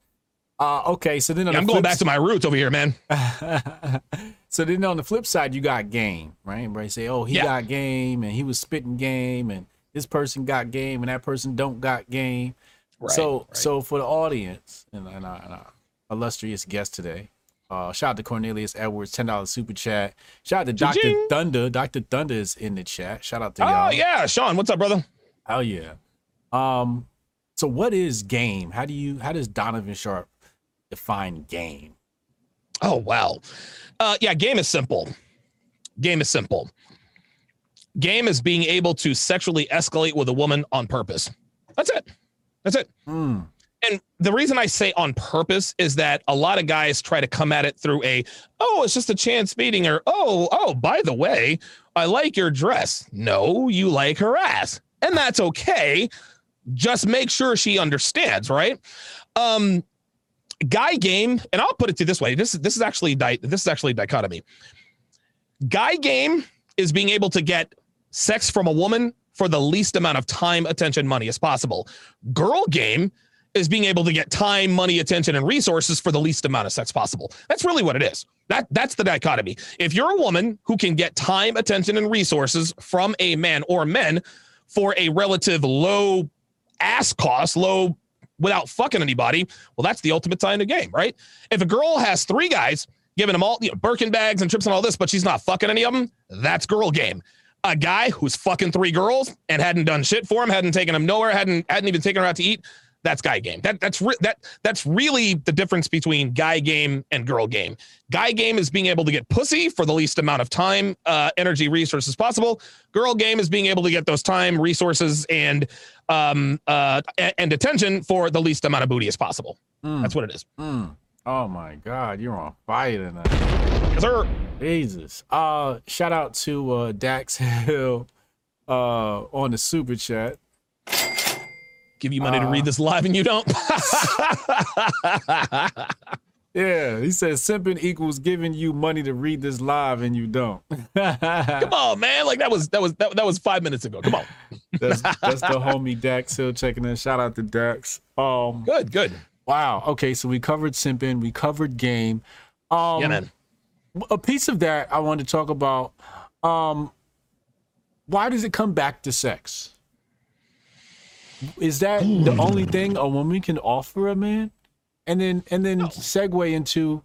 Uh, okay, so then on Yeah, the I'm going back to my roots over here, man. so then on the flip side, you got game, right? Everybody say, "Oh, he Yeah. got game, and he was spitting game, and this person got game, and that person don't got game." Right, so, right. so for the audience and, and, our, and our illustrious guest today, uh, shout out to Cornelius Edwards, ten dollars super chat. Shout out to Doctor Thunder. Doctor Thunder is in the chat. Shout out to Oh y'all. yeah, Sean, what's up, brother? Hell yeah. Um, so what is game? How do you how does Donovan Sharpe define game? Oh wow. Uh yeah, game is simple. Game is simple. Game is being able to sexually escalate with a woman on purpose. That's it. That's it. Hmm. And the reason I say on purpose is that a lot of guys try to come at it through a, oh, it's just a chance meeting, or oh, oh, by the way, I like your dress. No, you like her ass. And that's okay. Just make sure she understands, right? Um, guy game, and I'll put it to this way. This, is this is actually di- this is actually dichotomy. Guy game is being able to get sex from a woman for the least amount of time, attention, money as possible. Girl game is being able to get time, money, attention, and resources for the least amount of sex possible. That's really what it is. That that's the dichotomy. If you're a woman who can get time, attention, and resources from a man or men for a relative low ass cost, low without fucking anybody, well, that's the ultimate tie in the game, right? If a girl has three guys giving them all you know, Birkin bags and trips and all this, but she's not fucking any of them, that's girl game. A guy who's fucking three girls and hadn't done shit for him, hadn't taken him nowhere, hadn't hadn't even taken her out to eat, that's guy game. That that's re- that that's really the difference between guy game and girl game. Guy game is being able to get pussy for the least amount of time, uh, energy, resources possible. Girl game is being able to get those time, resources, and um uh and attention for the least amount of booty as possible. Mm, That's what it is. mm. Oh my God, you're on fire tonight. Yes, sir. Jesus. Uh, shout out to uh, Dax Hill. uh, on the super chat. Give you money uh, to read this live and you don't. yeah, he says simping equals giving you money to read this live and you don't. Come on, man! Like that was that was that, that was five minutes ago. Come on. that's that's the homie Dax Hill checking in. Shout out to Dax. Um, good, good. Wow. Okay, so we covered simping, we covered game. Um, yeah, man. A piece of that I want to talk about. Um, why does it come back to sex? Is that the only thing a woman can offer a man? And then and then no. segue into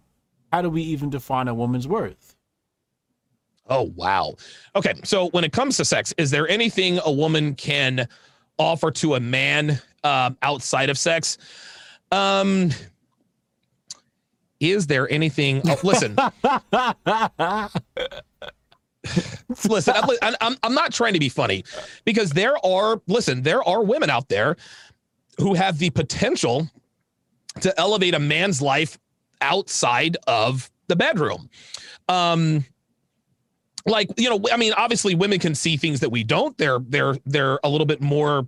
how do we even define a woman's worth? Oh wow. Okay, so when it comes to sex, is there anything a woman can offer to a man um, outside of sex? Um, is there anything? Oh, listen. listen, I'm, I'm, I'm not trying to be funny because there are, listen, there are women out there who have the potential to elevate a man's life outside of the bedroom. Um, like you know, I mean, obviously, women can see things that we don't. They're they're they're a little bit more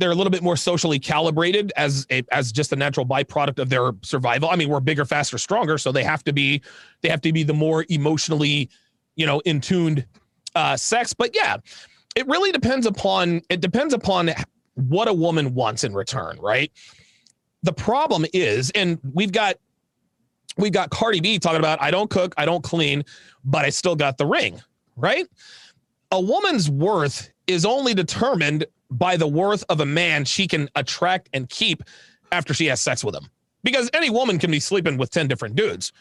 they're a little bit more socially calibrated as a, as just a natural byproduct of their survival. I mean, we're bigger, faster, stronger, so they have to be they have to be the more emotionally you know, in tuned uh, sex. But yeah, it really depends upon it depends upon what a woman wants in return, right? The problem is, and we've got we've got Cardi B talking about I don't cook, I don't clean, but I still got the ring, right? A woman's worth is only determined by the worth of a man she can attract and keep after she has sex with him. Because any woman can be sleeping with 10 different dudes.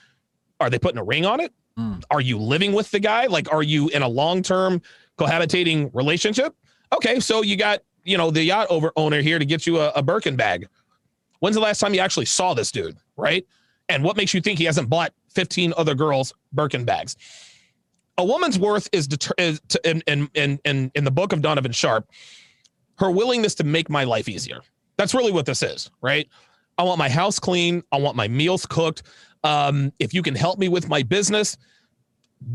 Are they putting a ring on it? Mm. Are you living with the guy? Like, are you in a long term cohabitating relationship? Okay, so you got, you know, the yacht over owner here to get you a, a Birkin bag. When's the last time you actually saw this dude, right? And what makes you think he hasn't bought 15 other girls Birkin bags? A woman's worth is, deter- is to, in, in, in, in, in the book of Donovan Sharpe, her willingness to make my life easier. That's really what this is, right? I want my house clean. I want my meals cooked. Um, if you can help me with my business,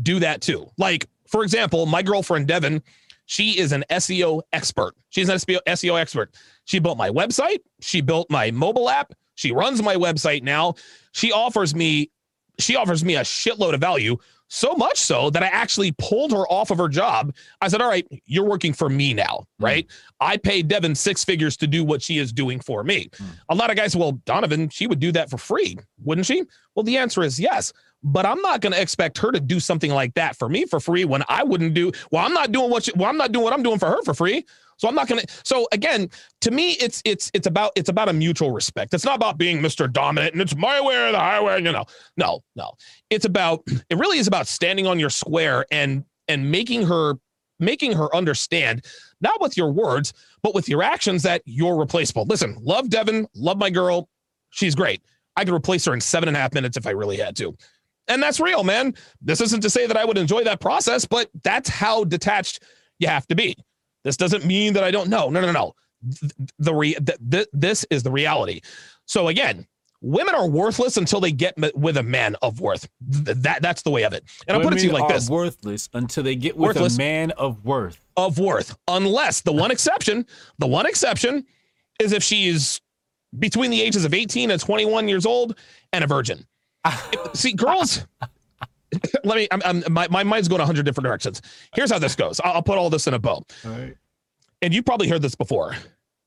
do that too. Like, for example, my girlfriend Devin, she is an SEO expert. She's an SEO expert. She built my website. She built my mobile app. She runs my website now. She offers me, she offers me a shitload of value. So much so that I actually pulled her off of her job. I said, All right, you're working for me now, hmm. right? Mm. I paid Devin six figures to do what she is doing for me. Mm. A lot of guys, well, Donovan, she would do that for free, wouldn't she? Well, the answer is yes. But I'm not going to expect her to do something like that for me for free when I wouldn't do. Well, I'm not doing what. She, well, I'm not doing what I'm doing for her for free. So I'm not going to. So again, to me, it's it's it's about it's about a mutual respect. It's not about being Mr. Dominant and it's my way or the highway. You know, no, no. It's about it really is about standing on your square and and making her making her understand not with your words but with your actions that you're replaceable. Listen, love Devin, love my girl. She's great. I could replace her in seven and a half minutes if I really had to. And that's real, man. This isn't to say that I would enjoy that process, but that's how detached you have to be. This doesn't mean that I don't know. No, no, no. The re- the, the, this is the reality. So again, women are worthless until they get with a man of worth. That that's the way of it. And I'll put it to you like this: worthless until they get with worthless, a man of worth. Of worth, unless the one exception, the one exception, is if she's between the ages of 18 and 21 years old and a virgin. See, girls. let me. I'm, I'm, my my mind's going a hundred different directions. Here's how this goes. I'll, I'll, put all this in a bow. And you probably heard this before.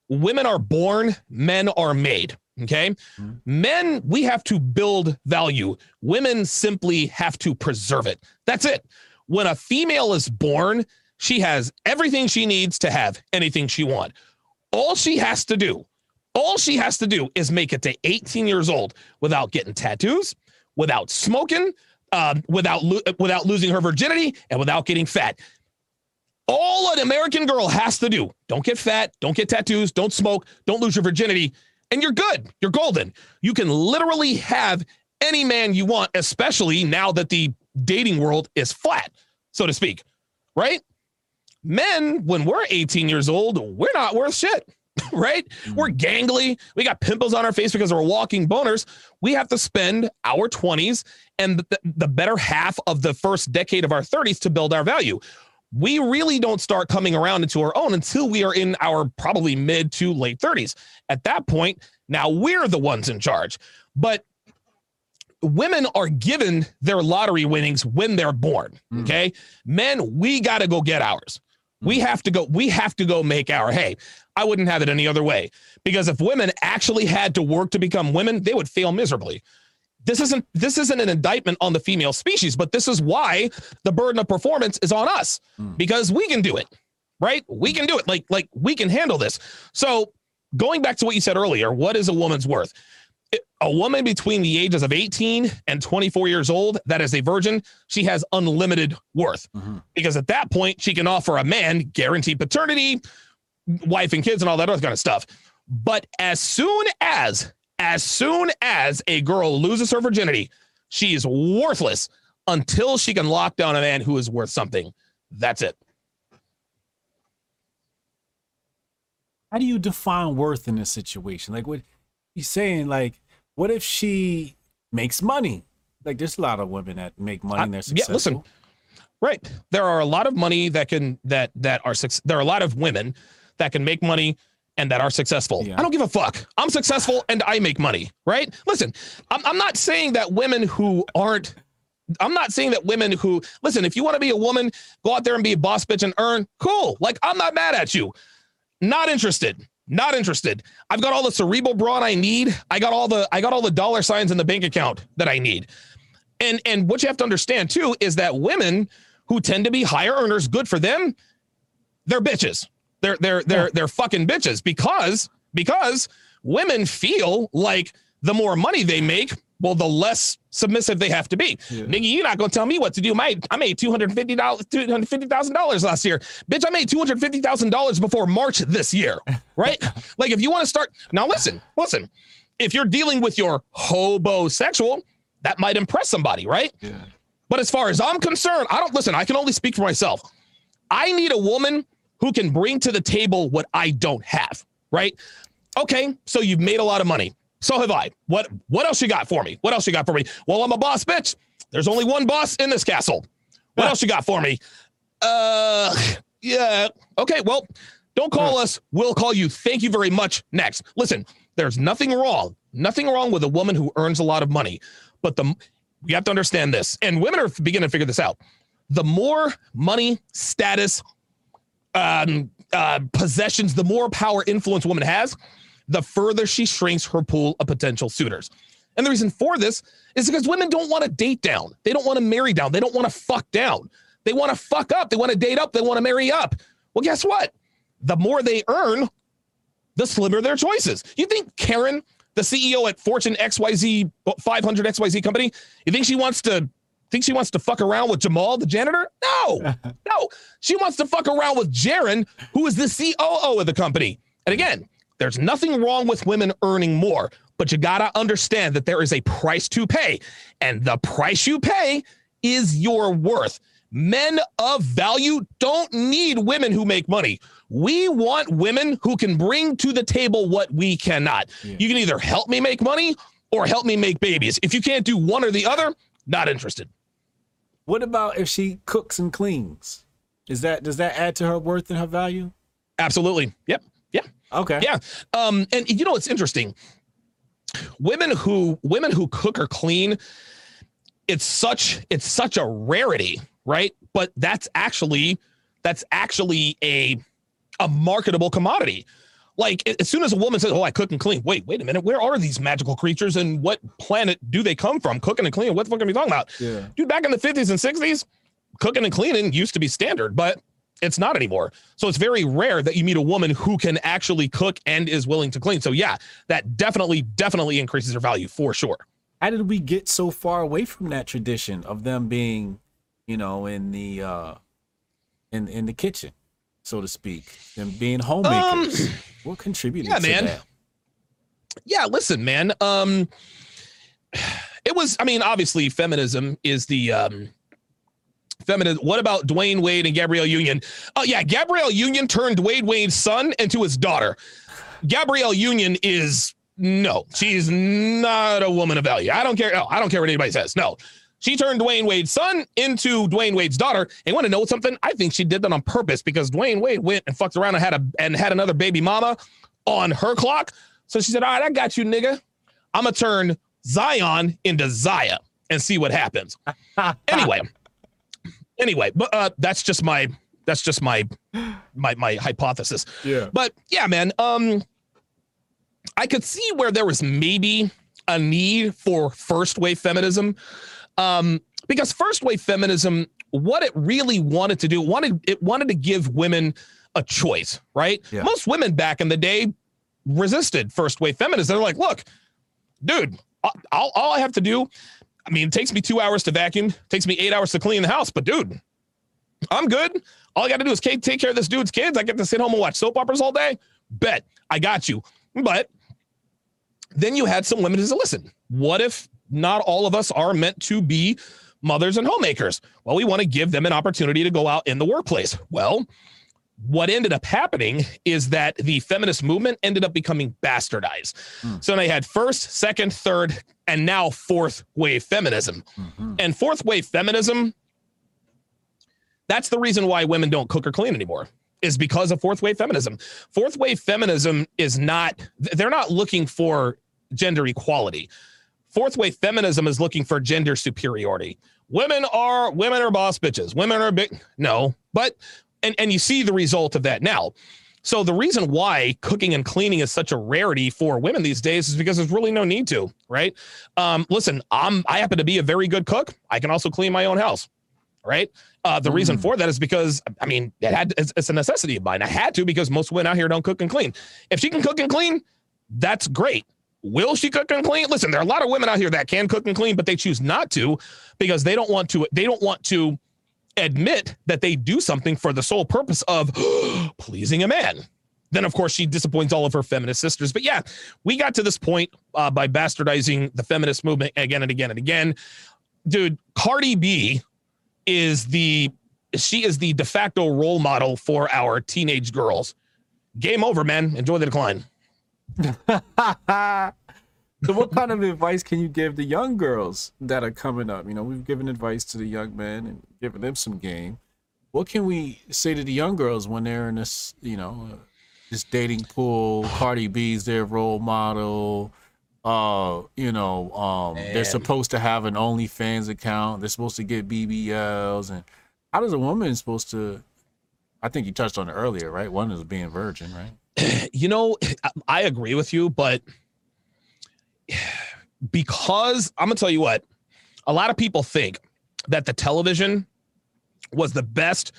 Women are born, men are made. Okay. Mm-hmm. Men, we have to build value. Women simply have to preserve it. That's it. When a female is born, she has everything she needs to have anything she wants. All she has to do, all she has to do is make it to 18 years old without getting tattoos, without smoking, um, without lo- without losing her virginity, and without getting fat. All an American girl has to do: don't get fat, don't get tattoos, don't smoke, don't lose your virginity, and you're good. You're golden. You can literally have any man you want, especially now that the dating world is flat, so to speak. Right? Men, when we're 18 years old, we're not worth shit. right? We're gangly. We got pimples on our face because we're walking boners. We have to spend our 20s and the, the better half of the first decade of our 30s to build our value. we really don't start coming around into our own until we are in our probably mid to late 30s. At that point, now we're the ones in charge. But women are given their lottery winnings when they're born. Mm. Okay. Men, we got to go get ours. We have to go, we have to go make our hay. I wouldn't have it any other way because if women actually had to work to become women, they would fail miserably. This isn't this isn't an indictment on the female species, but this is why the burden of performance is on us Mm. because we can do it. Right? We can do it. Like like we can handle this. So, going back to what you said earlier, what is a woman's worth? A woman between the ages of 18 and 24 years old that is a virgin, she has unlimited worth Mhm. because at that point she can offer a man guaranteed paternity, wife and kids and all that other kind of stuff. But as soon as as soon as a girl loses her virginity, she is worthless until she can lock down a man who is worth something. That's it. How do you define worth in this situation? Like what you saying? Like, what if she makes money? Like, there's a lot of women that make money and they're successful. yeah, listen. Right. There are a lot of money that can that that are there are a lot of women that can make money and that are successful. Yeah. I don't give a fuck. I'm successful and I make money, right? Listen, I'm I'm not saying that women who aren't I'm not saying that women who listen, if you want to be a woman, go out there and be a boss bitch and earn, cool. Like I'm not mad at you. Not interested. Not interested. I've got all the cerebral brawn I need. I got all the I got all the dollar signs in the bank account that I need. And and what you have to understand too is that women who tend to be higher earners, good for them, they're bitches. They're they're they're they're fucking bitches because because women feel like the more money they make, well, the less submissive they have to be. Yeah. Nigga, you're not gonna tell me what to do. My I made two hundred fifty dollars, two hundred fifty thousand dollars last year. Bitch, I made two hundred fifty thousand dollars before March this year. Right? like if you want to start now, listen, listen. If you're dealing with your hobosexual, that might impress somebody, right? Yeah. But as far as I'm concerned, I don't listen. I can only speak for myself. I need a woman who can bring to the table what I don't have, right? Okay, so you've made a lot of money. So have I. What what else you got for me? What else you got for me? Well, I'm a boss bitch. There's only one boss in this castle. What else you got for me? Uh yeah. Okay, well, don't call us. We'll call you. Thank you very much. Next. Listen, there's nothing wrong. Nothing wrong with a woman who earns a lot of money. But the you have to understand this, and women are beginning to figure this out. The more money, status, um, uh, possessions, the more power, influence woman has, the further she shrinks her pool of potential suitors. And the reason for this is because women don't want to date down. They don't want to marry down. They don't want to fuck down. They want to fuck up. They want to date up. They want to marry up. Well, guess what? The more they earn, the slimmer their choices. You think Karen, the CEO at Fortune XYZ 500 XYZ company, you think she wants to think she wants to fuck around with Jamal, the janitor? No, no. She wants to fuck around with Jaron, who is the COO of the company. And again, there's nothing wrong with women earning more, but you gotta understand that there is a price to pay, and the price you pay is your worth. Men of value don't need women who make money. We want women who can bring to the table what we cannot. Yeah. You can either help me make money or help me make babies. If you can't do one or the other, not interested. What about if she cooks and cleans? Is that does that add to her worth and her value? Absolutely. Yep. Okay. Yeah. Um, and you know it's interesting? Women who women who cook or clean, it's such it's such a rarity, right? But that's actually that's actually a a marketable commodity. Like as soon as a woman says, "Oh, I cook and clean," wait, wait a minute, where are these magical creatures and what planet do they come from? Cooking and cleaning, what the fuck are we talking about? Yeah. dude, back in the 50s and 60s, cooking and cleaning used to be standard, but it's not anymore. So it's very rare that you meet a woman who can actually cook and is willing to clean. So yeah, that definitely, definitely increases her value for sure. How did we get so far away from that tradition of them being, you know, in the uh in in the kitchen, so to speak, them being homemakers? what contributed yeah, to man. that? Yeah, listen, man. Um, it was, I mean, obviously feminism is the um feminine. What about Dwyane Wade and Gabrielle Union? Oh, yeah, Gabrielle Union turned Wade Wade's son into his daughter. Gabrielle Union is no, she's not a woman of value. I don't care. No, I don't care what anybody says. No, She turned Dwyane Wade's son into Dwyane Wade's daughter. And want to know something? I think she did that on purpose because Dwyane Wade went and fucked around and had a and had another baby mama on her clock. So she said, "All right, I got you, nigga. I'm gonna turn Zion into Zaya and see what happens." anyway, anyway, but uh, that's just my that's just my my my hypothesis. Yeah. But yeah, man. Um, I could see where there was maybe a need for first wave feminism, um, because first wave feminism, what it really wanted to do, wanted it wanted to give women a choice, right? Yeah. Most women back in the day resisted first wave feminism. They're like, look, dude, all, all I have to do, I mean, it takes me two hours to vacuum, takes me eight hours to clean the house, but dude, I'm good. All I got to do is take care of this dude's kids. I get to sit home and watch soap operas all day. Bet I got you. But then you had some women who said, listen, what if not all of us are meant to be mothers and homemakers? Well, we want to give them an opportunity to go out in the workplace. Well, what ended up happening is that the feminist movement ended up becoming bastardized. Mm. So they had first, second, third, and now fourth wave feminism. Mhm. And fourth wave feminism, that's the reason why women don't cook or clean anymore, is because of fourth wave feminism. Fourth wave feminism is not, they're not looking for gender equality. Fourth wave feminism is looking for gender superiority. Women are women are boss bitches. Women are big. No, but and and you see the result of that now. So the reason why cooking and cleaning is such a rarity for women these days is because there's really no need to, right? Um, listen, I'm I happen to be a very good cook. I can also clean my own house, right? Uh, the reason Mm. for that is because I mean it had it's, it's a necessity of mine. I had to because most women out here don't cook and clean. If she can cook and clean, that's great. Will she cook and clean? Listen, there are a lot of women out here that can cook and clean, but they choose not to because they don't want to. They don't want to admit that they do something for the sole purpose of pleasing a man. Then, of course, she disappoints all of her feminist sisters. But yeah, we got to this point uh, by bastardizing the feminist movement again and again and again. Dude, Cardi B is the she is the de facto role model for our teenage girls. Game over, man. Enjoy the decline. so what kind of advice can you give the young girls that are coming up? You know, we've given advice to the young men and given them some game. What can we say to the young girls when they're in this, you know, uh, this dating pool? Cardi B's their role model. Uh, you know, um, they're supposed to have an OnlyFans account. They're supposed to get BBLs, and how does a woman supposed to? I think you touched on it earlier, right? One is being virgin, right? you know, I agree with you, but because I'm gonna tell you what, a lot of people think that the television was the best,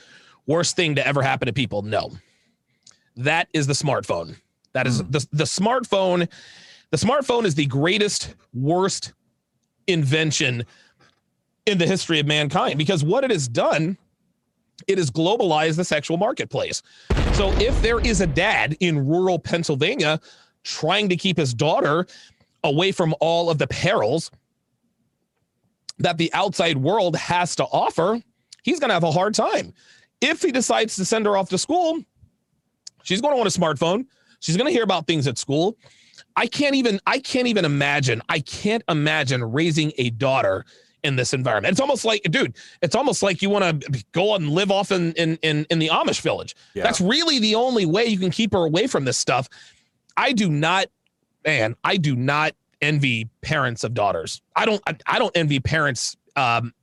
worst thing to ever happen to people. No, that is the smartphone. That is Hmm. the the smartphone. The smartphone is the greatest, worst invention in the history of mankind because what it has done, it has globalized the sexual marketplace. So if there is a dad in rural Pennsylvania trying to keep his daughter away from all of the perils that the outside world has to offer, he's going to have a hard time. If he decides to send her off to school, she's going to want a smartphone. She's going to hear about things at school. I can't even I can't even imagine. I can't imagine raising a daughter in this environment. It's almost like, dude, it's almost like you want to go and live off in in in, in the Amish village. Yeah. That's really the only way you can keep her away from this stuff. I do not, man, I do not envy parents of daughters. I don't I, I don't envy parents um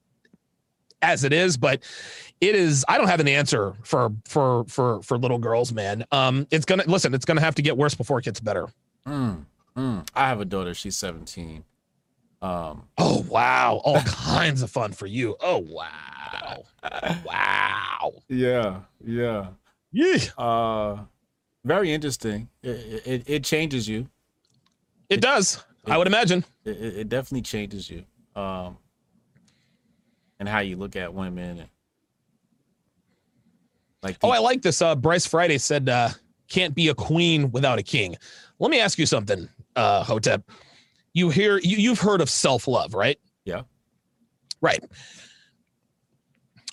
as it is, but it is I don't have an answer for for for for little girls, man. Um it's gonna listen, it's gonna have to get worse before it gets better. Mm, mm. I have a daughter. She's 17. Um, Oh wow, all kinds of fun for you. Oh wow. Wow. yeah, yeah. Yeah. Uh, very interesting. It, it, it changes you. It does. I would imagine. It, it it definitely changes you. Um, and how you look at women. And, like, Oh, I like this. Uh, Bryce Friday said, uh, "Can't be a queen without a king." Let me ask you something, uh, Hotep. You hear you, you've heard of self love, right? Yeah. Right.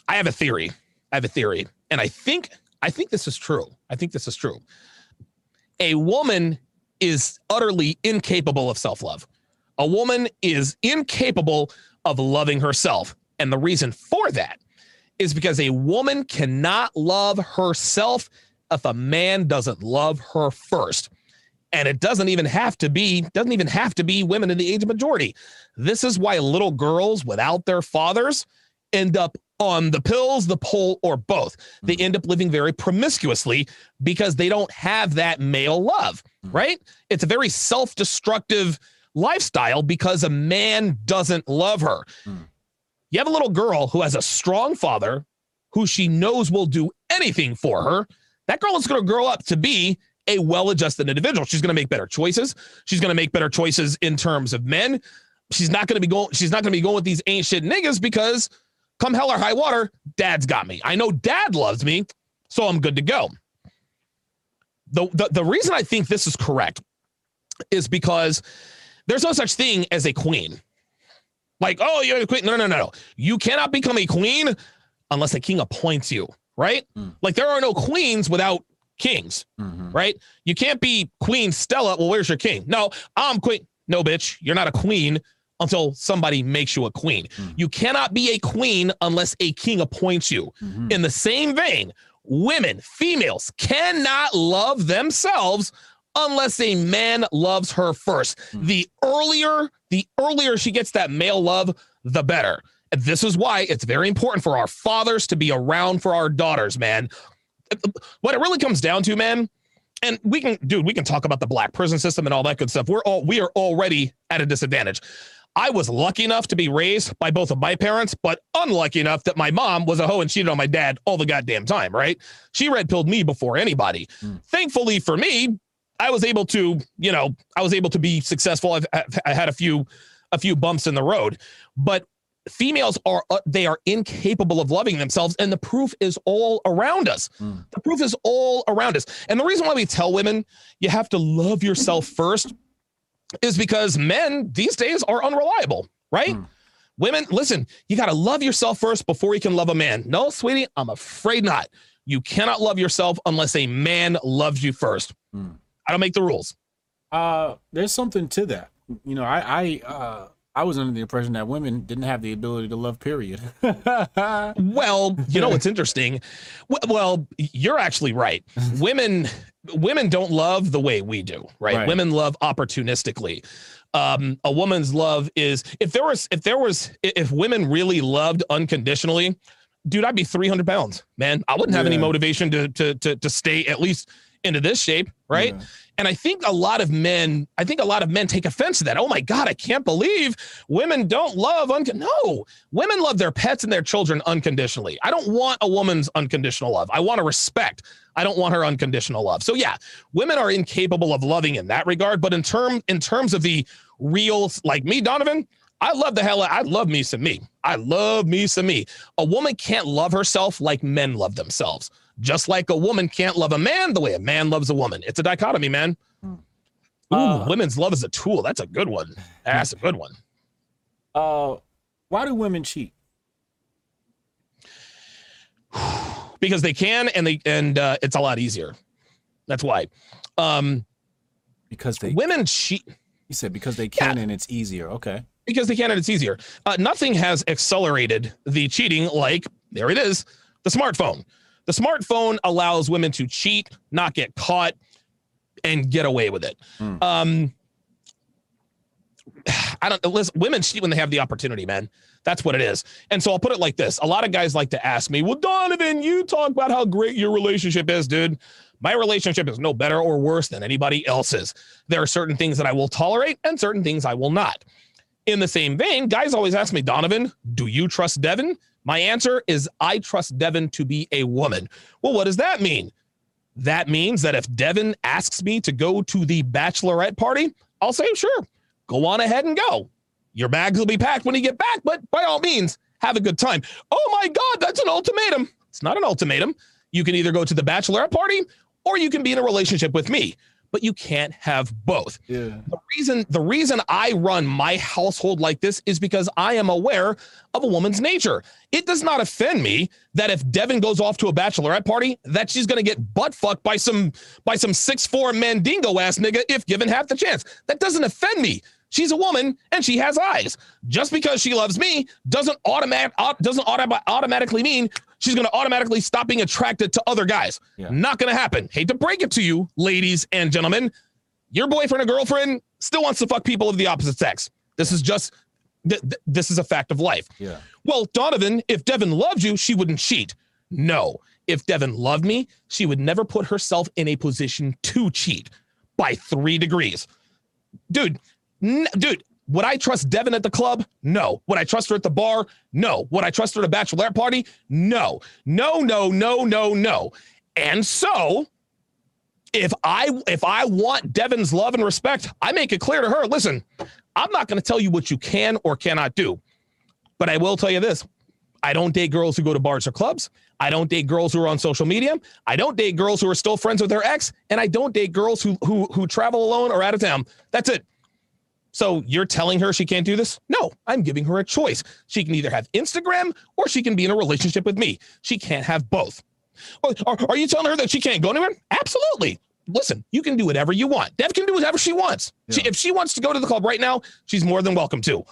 I have a theory. I have a theory, and I think I think this is true. I think this is true. A woman is utterly incapable of self love. A woman is incapable of loving herself. And the reason for that is because a woman cannot love herself if a man doesn't love her first. And it doesn't even have to be, doesn't even have to be women in the age of majority. This is why little girls without their fathers end up on the pills, the pole, or both. They mm-hmm. end up living very promiscuously because they don't have that male love, mm. right? It's a very self destructive lifestyle because a man doesn't love her. Mm. You have a little girl who has a strong father who she knows will do anything for her. That girl is going to grow up to be a well adjusted individual. She's going to make better choices. She's going to make better choices in terms of men. She's not going to be going, she's not going to be going with these ancient niggas because come hell or high water, dad's got me. I know dad loves me, so I'm good to go. The, the, the reason I think this is correct is because there's no such thing as a queen. Like, oh, you're a queen. No, no, no, no. You cannot become a queen unless a king appoints you, right? Mm. Like, there are no queens without kings, Mhm. right? You can't be Queen Stella. Well, where's your king? No, I'm queen. No, bitch, you're not a queen until somebody makes you a queen. Mm. You cannot be a queen unless a king appoints you. Mhm. In the same vein, women, females cannot love themselves unless a man loves her first. Hmm. The earlier, the earlier she gets that male love, the better. And this is why it's very important for our fathers to be around for our daughters, man. What it really comes down to, man, and we can, dude, we can talk about the black prison system and all that good stuff. We're all, we are already at a disadvantage. I was lucky enough to be raised by both of my parents, but unlucky enough that my mom was a hoe and cheated on my dad all the goddamn time, right? She red pilled me before anybody. Mm. Thankfully for me, I was able to, you know, I was able to be successful. I've, I had a few, a few bumps in the road, but females are uh, they are incapable of loving themselves, and the proof is all around us. Mm. The proof is all around us, and the reason why we tell women you have to love yourself first is because men these days are unreliable, right? Mm. Women, listen, you got to love yourself first before you can love a man. No, sweetie, I'm afraid not. You cannot love yourself unless a man loves you first. Mm. I don't make the rules. Uh, there's something to that. You know, I I uh I was under the impression that women didn't have the ability to love. Period. Well, you know what's interesting? Well, you're actually right. Women women don't love the way we do, right? Right. Women love opportunistically. Um, a woman's love is if there was if there was if women really loved unconditionally, dude, I'd be 300 pounds, man. I wouldn't have any motivation to to to to stay at least into this shape, right? Yeah. And I think a lot of men, I think a lot of men take offense to that. Oh my God, I can't believe women don't love uncon. No, women love their pets and their children unconditionally. I don't want a woman's unconditional love. I want to respect. I don't want her unconditional love. So yeah, women are incapable of loving in that regard. But in term in terms of the real, like me, Donovan, I love the hell. I love me some me. I love me some me. A woman can't love herself like men love themselves. Just like a woman can't love a man the way a man loves a woman. It's a dichotomy, man. Ooh, Uh, women's love is a tool. That's a good one. That's a good one. Uh, why do women cheat? Because they can and they and uh, it's a lot easier. That's why. Um, Because they. women cheat You said because they can and it's easier. Okay. because they can and it's easier. Uh, nothing has accelerated the cheating like there it is, the smartphone. The smartphone allows women to cheat, not get caught, and get away with it. Hmm. Um, I don't listen. Women cheat when they have the opportunity, man. That's what it is. And so I'll put it like this: a lot of guys like to ask me, "Well, Donovan, you talk about how great your relationship is, dude." My relationship is no better or worse than anybody else's. There are certain things that I will tolerate and certain things I will not. In the same vein, guys always ask me, Donovan, do you trust Devin? My answer is I trust Devin to be a woman. Well, what does that mean? That means that if Devin asks me to go to the bachelorette party, I'll say, sure, go on ahead and go. Your bags will be packed when you get back, but by all means, have a good time. Oh my God, that's an ultimatum. It's not an ultimatum. You can either go to the bachelorette party or you can be in a relationship with me, but you can't have both Yeah. the reason the reason I run my household like this is because I am aware of a woman's nature. It does not offend me that if Devin goes off to a bachelorette party, that she's gonna get butt fucked by some by some six four mandingo ass nigga if given half the chance. That doesn't offend me. She's a woman and she has eyes. Just because she loves me doesn't automatic doesn't autom- automatically mean she's going to automatically stop being attracted to other guys. Yeah. Not going to happen. Hate to break it to you, ladies and gentlemen. Your boyfriend or girlfriend still wants to fuck people of the opposite sex. This is just th- th- this is a fact of life. Yeah. Well, Donovan, if Devin loved you, she wouldn't cheat. No. If Devin loved me, she would never put herself in a position to cheat by 3 degrees. Dude, n- dude, would I trust Devin at the club? No. Would I trust her at the bar? No. Would I trust her at a bachelorette party? No. No, no, no, no, no. And so if I if I want Devin's love and respect, I make it clear to her, listen, I'm not going to tell you what you can or cannot do. But I will tell you this. I don't date girls who go to bars or clubs. I don't date girls who are on social media. I don't date girls who are still friends with their ex, and I don't date girls who who who travel alone or out of town. That's it. So you're telling her she can't do this? No, I'm giving her a choice. She can either have Instagram or she can be in a relationship with me. She can't have both. Are, are you telling her that she can't go anywhere? Absolutely. Listen, you can do whatever you want. Dev can do whatever she wants. Yeah. She, if she wants to go to the club right now, she's more than welcome to.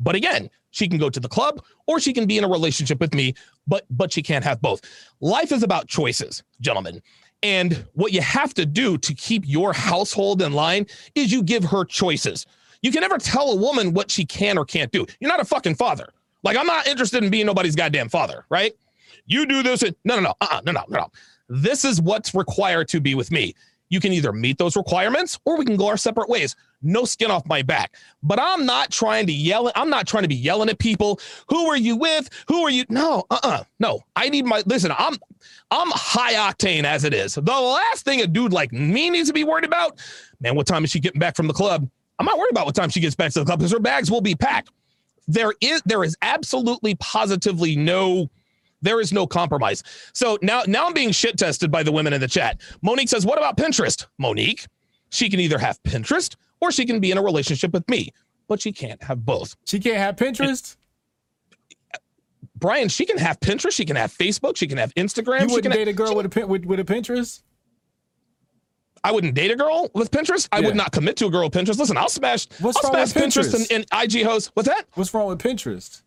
But again, she can go to the club or she can be in a relationship with me, but but she can't have both. Life is about choices, gentlemen. And what you have to do to keep your household in line is you give her choices. You can never tell a woman what she can or can't do. You're not a fucking father. Like I'm not interested in being nobody's goddamn father, right? You do this and no, no, no, uh-uh, no, no, no. This is what's required to be with me. You can either meet those requirements or we can go our separate ways. No skin off my back. But I'm not trying to yell. I'm not trying to be yelling at people. Who are you with? Who are you? No, uh-uh. No. I need my listen, I'm I'm high octane as it is. The last thing a dude like me needs to be worried about, man, what time is she getting back from the club? I'm not worried about what time she gets back to the club because her bags will be packed. There is there is absolutely positively no there is no compromise. So now, now I'm being shit tested by the women in the chat. Monique says, "What about Pinterest?" Monique, she can either have Pinterest or she can be in a relationship with me, but she can't have both. She can't have Pinterest. Brian, she can have Pinterest. She can have Facebook. She can have Instagram. You wouldn't date have, a girl with a with, with a Pinterest. I wouldn't date a girl with Pinterest. I yeah. would not commit to a girl with Pinterest. Listen, I'll smash. What's I'll smash Pinterest, Pinterest and, and IG hosts. What's that? What's wrong with Pinterest?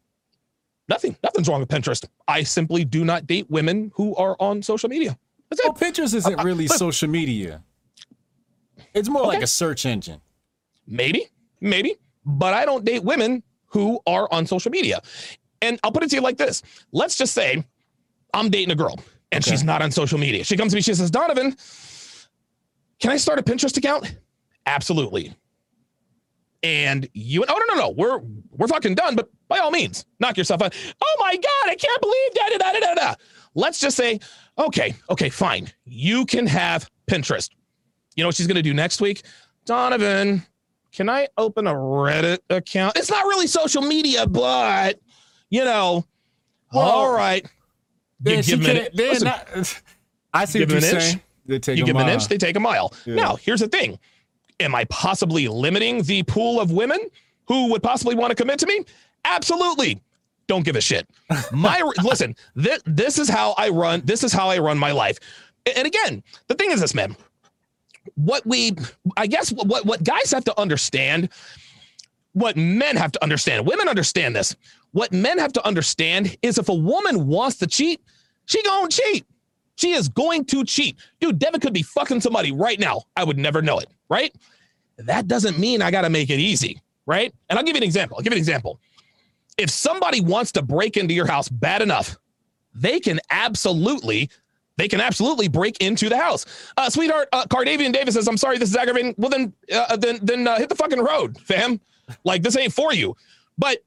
Nothing. Nothing's wrong with Pinterest. I simply do not date women who are on social media. That's well, Pinterest isn't uh really uh, social media. It's more okay. like a search engine. Maybe, maybe, but I don't date women who are on social media. And I'll put it to you like this: Let's just say I'm dating a girl and okay. she's not on social media. She comes to me, she says, "Donovan, can I start a Pinterest account?" Absolutely. And you, oh no, no, no, we're we're fucking done. But by all means, knock yourself out. Oh my God, I can't believe da da da da da. Let's just say, okay, okay, fine. You can have Pinterest. You know what she's gonna do next week? Donovan, can I open a Reddit account? It's not really social media, but you know, well, all right. Give, give Listen, not, I see give what you're saying. Inch, you give them an inch, they take a mile. Yeah. Now, here's the thing. Am I possibly limiting the pool of women who would possibly want to commit to me? Absolutely. Don't give a shit. My listen, this, this is how I run. This is how I run my life. And again, the thing is this, man. What we, I guess, what what guys have to understand, what men have to understand. Women understand this. What men have to understand is if a woman wants to cheat, she gonna cheat. She is going to cheat. Dude, Devin could be fucking somebody right now. I would never know it, right? That doesn't mean I got to make it easy, right? And I'll give you an example. I'll give you an example if somebody wants to break into your house bad enough, they can absolutely they can absolutely break into the house. Uh, sweetheart, uh, Cardavian Davis says, "I'm sorry, this is aggravating." Well, then, uh, then, then uh, hit the fucking road, fam. Like this ain't for you. But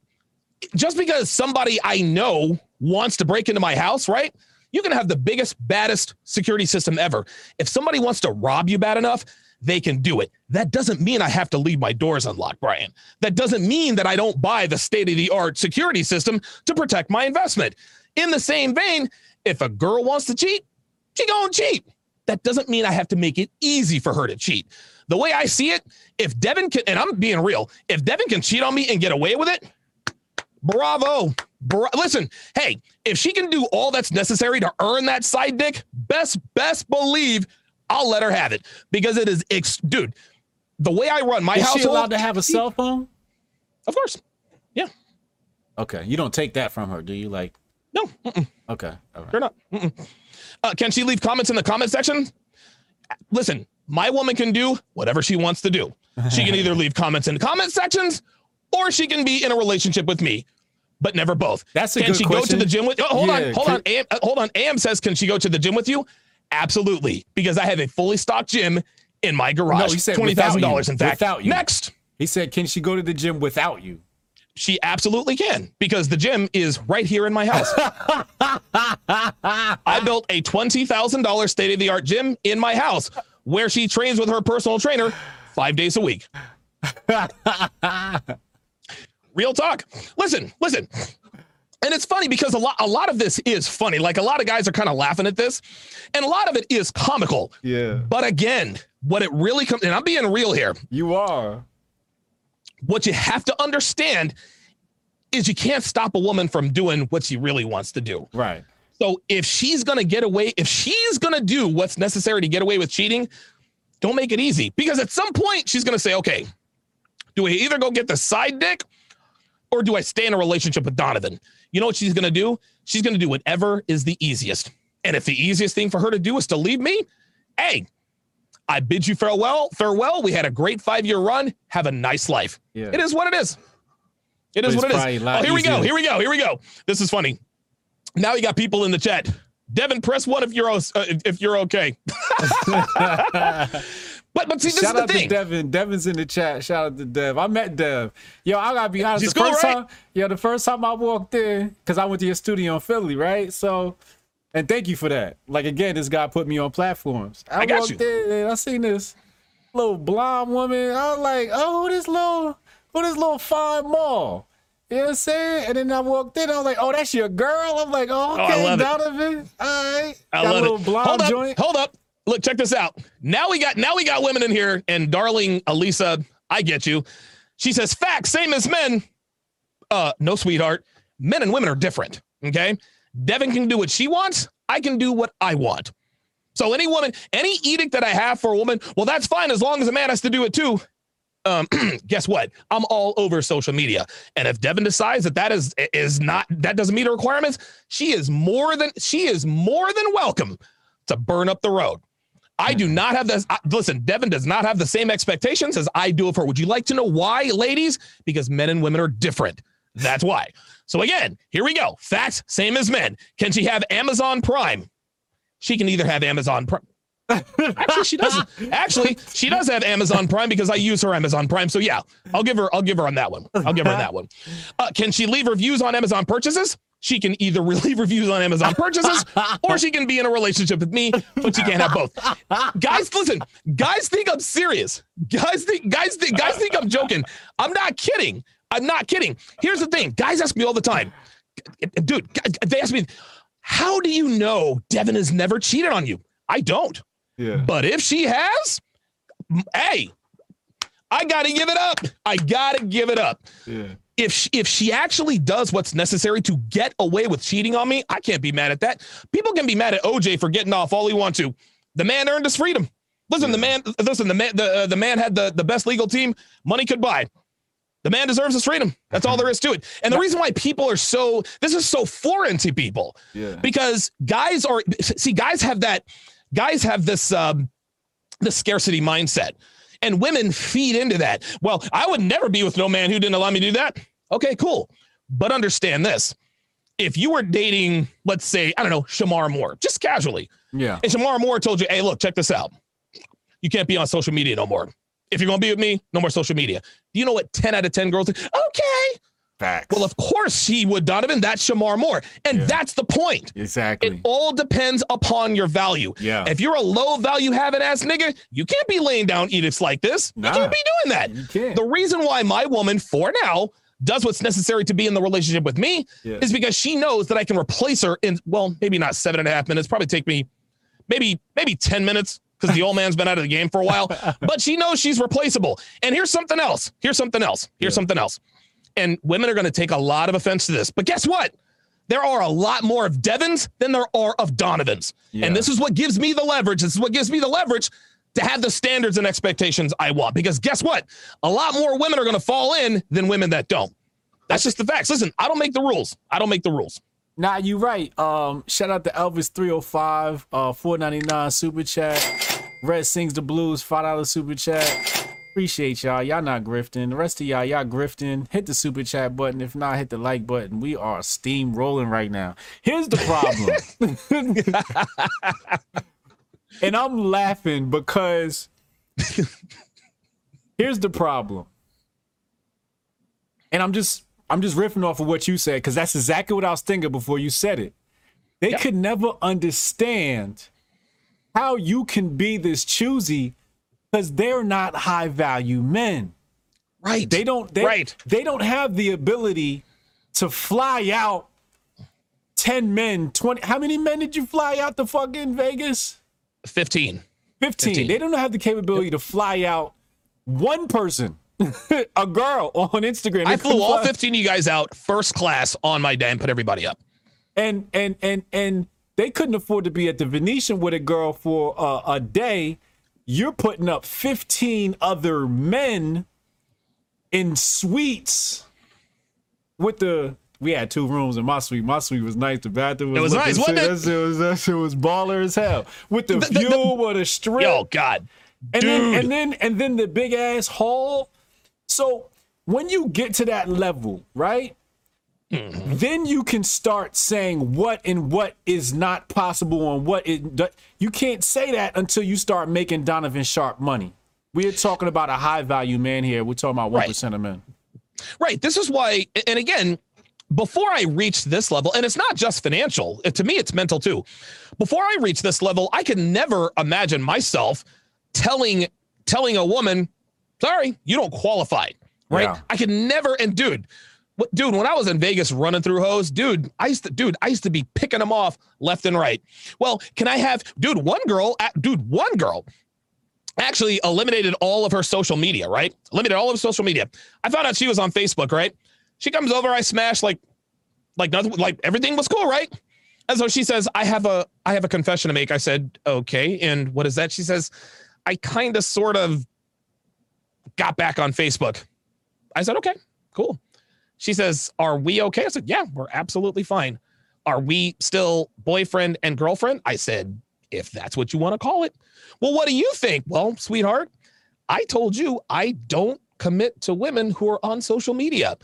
just because somebody I know wants to break into my house, right? You can have the biggest, baddest security system ever. If somebody wants to rob you bad enough, they can do it. That doesn't mean I have to leave my doors unlocked, Brian. That doesn't mean that I don't buy the state of the art security system to protect my investment. In the same vein, if a girl wants to cheat, she gonna cheat. That doesn't mean I have to make it easy for her to cheat. The way I see it, if Devin can, and I'm being real, if Devin can cheat on me and get away with it, bravo. Bra- Listen, hey, if she can do all that's necessary to earn that side dick, best best believe I'll let her have it because it is, ex- dude. the way I run my house. Is household. she allowed to have a cell phone? Of course. Yeah. Okay, you don't take that from her, do you? Like, No. Mm-mm. okay, all right. Sure not. Uh, can she leave comments in the comment section? Listen, my woman can do whatever she wants to do. She can either leave comments in the comment sections or she can be in a relationship with me, but never both. That's a good question. can she go to the gym with? Oh, hold Yeah, on, hold can- on, AM, uh, hold on. Am says, can she go to the gym with you? Absolutely, because I have a fully stocked gym in my garage. No, he said twenty thousand dollars. In fact, Without you. next. He said, "Can she go to the gym without you?" She absolutely can because the gym is right here in my house. I built a $20,000 state of the art gym in my house where she trains with her personal trainer five days a week. Real talk. Listen, listen. And it's funny because a lot, a lot of this is funny. Like a lot of guys are kind of laughing at this, and a lot of it is comical. Yeah, But again, what it really comes, and I'm being real here, you are. what you have to understand is you can't stop a woman from doing what she really wants to do. Right. So if she's going to get away, if she's going to do what's necessary to get away with cheating, don't make it easy because at some point she's going to say, okay, do we either go get the side dick or do I stay in a relationship with Donovan? You know what she's going to do? She's going to do whatever is the easiest. And if the easiest thing for her to do is to leave me, hey, I bid you farewell. Farewell. We had a great five year run. Have a nice life. Yeah. It is what it is. It is what it is. Oh, here we go. Here we go. Here we go. This is funny. Now you got people in the chat. Devin, press one if you're uh, if you're okay. But but see, this Shout is out the to. Devin. Devin's in the chat. Shout out to Dev. I met Dev. Yo, I gotta be honest. She's the cool, first right? time, yo, the first time I walked in, because I went to your studio in Philly, right? So, and thank you for that. Like again, this guy put me on platforms. I, I got walked you. in and I seen this little blonde woman. I was like, oh, who this little, who this little fine mall. You know what I'm saying? And then I walked in, I was like, oh, that's your girl? I'm like, oh, oh I okay, love it. Donovan. All right. I Got a love little it. blonde Hold up, joint. hold up. Look, check this out. Now we got now we got women in here, and darling Elisa, I get you. She says, "Facts, same as men." Uh, no, sweetheart. Men and women are different. Okay, Devin can do what she wants. I can do what I want. So any woman, any edict that I have for a woman, well, that's fine as long as a man has to do it too. Um, guess what? I'm all over social media, and if Devin decides that that is is not that doesn't meet her requirements, she is more than she is more than welcome to burn up the road. I do not have this. uh, Listen, Devin does not have the same expectations as I do of her. Would you like to know why, ladies? Because men and women are different. That's why. So again, here we go. Facts, same as men. Can she have Amazon Prime? She can either have Amazon Prime. Actually, she doesn't. Actually, she does have Amazon Prime because I use her Amazon Prime. So yeah, I'll give her. I'll give her on that one. I'll give her on that one. Uh, can she leave reviews on Amazon purchases? She can either leave reviews on Amazon purchases, or she can be in a relationship with me, but she can't have both. Guys, listen. Guys think I'm serious. Guys think. Guys think. Guys think I'm joking. I'm not kidding. I'm not kidding. Here's the thing. Guys ask me all the time, dude. They ask me, "How do you know Devin has never cheated on you?" I don't. Yeah. But if she has, hey, I got to give it up. I got to give it up. Yeah. If she, if she actually does what's necessary to get away with cheating on me, I can't be mad at that. People can be mad at OJ for getting off all he wants to. The man earned his freedom. Listen, the man. Listen, the man. The uh, the man had the the best legal team money could buy. The man deserves his freedom. That's all there is to it. And the reason why people are so this is so foreign to people Yeah. because guys are see guys have that guys have this um the scarcity mindset and women feed into that. Well i would never be with no man who didn't allow me to do that. Okay cool. But understand this. If you were dating let's say i don't know Shemar Moore just casually. Yeah. and Shemar Moore told you hey look check this out. You can't be on social media no more. If you're gonna be with me no more social media. Do you know what 10 out of 10 girls think? okay Facts. well of course he would donovan that's Shemar Moore and Yeah. that's the point exactly. it all depends upon your value. Yeah. If you're a low value having ass nigga, you can't be laying down edicts like this. Nah. You can't be doing that. You can't. The reason why my woman, for now, does what's necessary to be in the relationship with me Yeah. is because she knows that I can replace her in well, maybe not seven and a half minutes, probably take me maybe maybe 10 minutes because the old man's been out of the game for a while. But she knows she's replaceable. And here's something else. Here's something else. Here's Yeah. something else. And women are going to take a lot of offense to this. But guess what? There are a lot more of Devins than there are of Donovans. Yeah. And this is what gives me the leverage. This is what gives me the leverage to have the standards and expectations I want. Because guess what? A lot more women are going to fall in than women that don't. That's just the facts. Listen, I don't make the rules. I don't make the rules. Nah, you right. Um, shout out to Elvis three hundred oh five, uh, four ninety nine super chat. Red sings the blues, five dollar super chat. Appreciate y'all. Y'all not grifting. The rest of y'all, y'all grifting. Hit the super chat button. If not, hit the like button. We are steam rolling right now. Here's the problem. and I'm laughing because here's the problem. And I'm just I'm just riffing off of what you said because that's exactly what I was thinking before you said it. They yeah. could never understand how you can be this choosy because they're not high value men. Right. They don't they, right. they don't have the ability to fly out 10 men, 20 how many men did you fly out to fucking Vegas? 15. 15. 15. They don't have the capability yep. to fly out one person, a girl on Instagram. I flew all 15 of you guys out first class on my day and put everybody up. And and and and they couldn't afford to be at the Venetian with a girl for uh, a day. You're putting up 15 other men in suites with the we had two rooms in my suite. My suite was nice. The bathroom was, it was nice. Wasn't it? That shit was, that shit was baller as hell. With the, the view, the, with a strip. Yo, God. And Dude. then and then and then the big ass hall. So when you get to that level, right? Mm-hmm. Then you can start saying what and what is not possible and what it you can't say that until you start making Donovan Sharpe money. We're talking about a high value man here. We're talking about one right. of men. Right. This is why, and again, before I reach this level, and it's not just financial, to me, it's mental too. Before I reach this level, I can never imagine myself telling telling a woman, sorry, you don't qualify. Right. Yeah. I can never, and dude, dude, when I was in Vegas running through hoes, dude, I used to, dude, I used to be picking them off left and right. Well, can I have, dude, one girl, dude, one girl actually eliminated all of her social media, right? Eliminated all of social media. I found out she was on Facebook, right? She comes over, I smash like, like nothing, like everything was cool, right? And so she says, I have a, I have a confession to make. I said, okay. And what is that? She says, I kind of sort of got back on Facebook. I said, okay, cool. She says, are we okay? I said, yeah, we're absolutely fine. Are we still boyfriend and girlfriend? I said, if that's what you want to call it. Well, what do you think? Well, sweetheart, I told you I don't commit to women who are on social media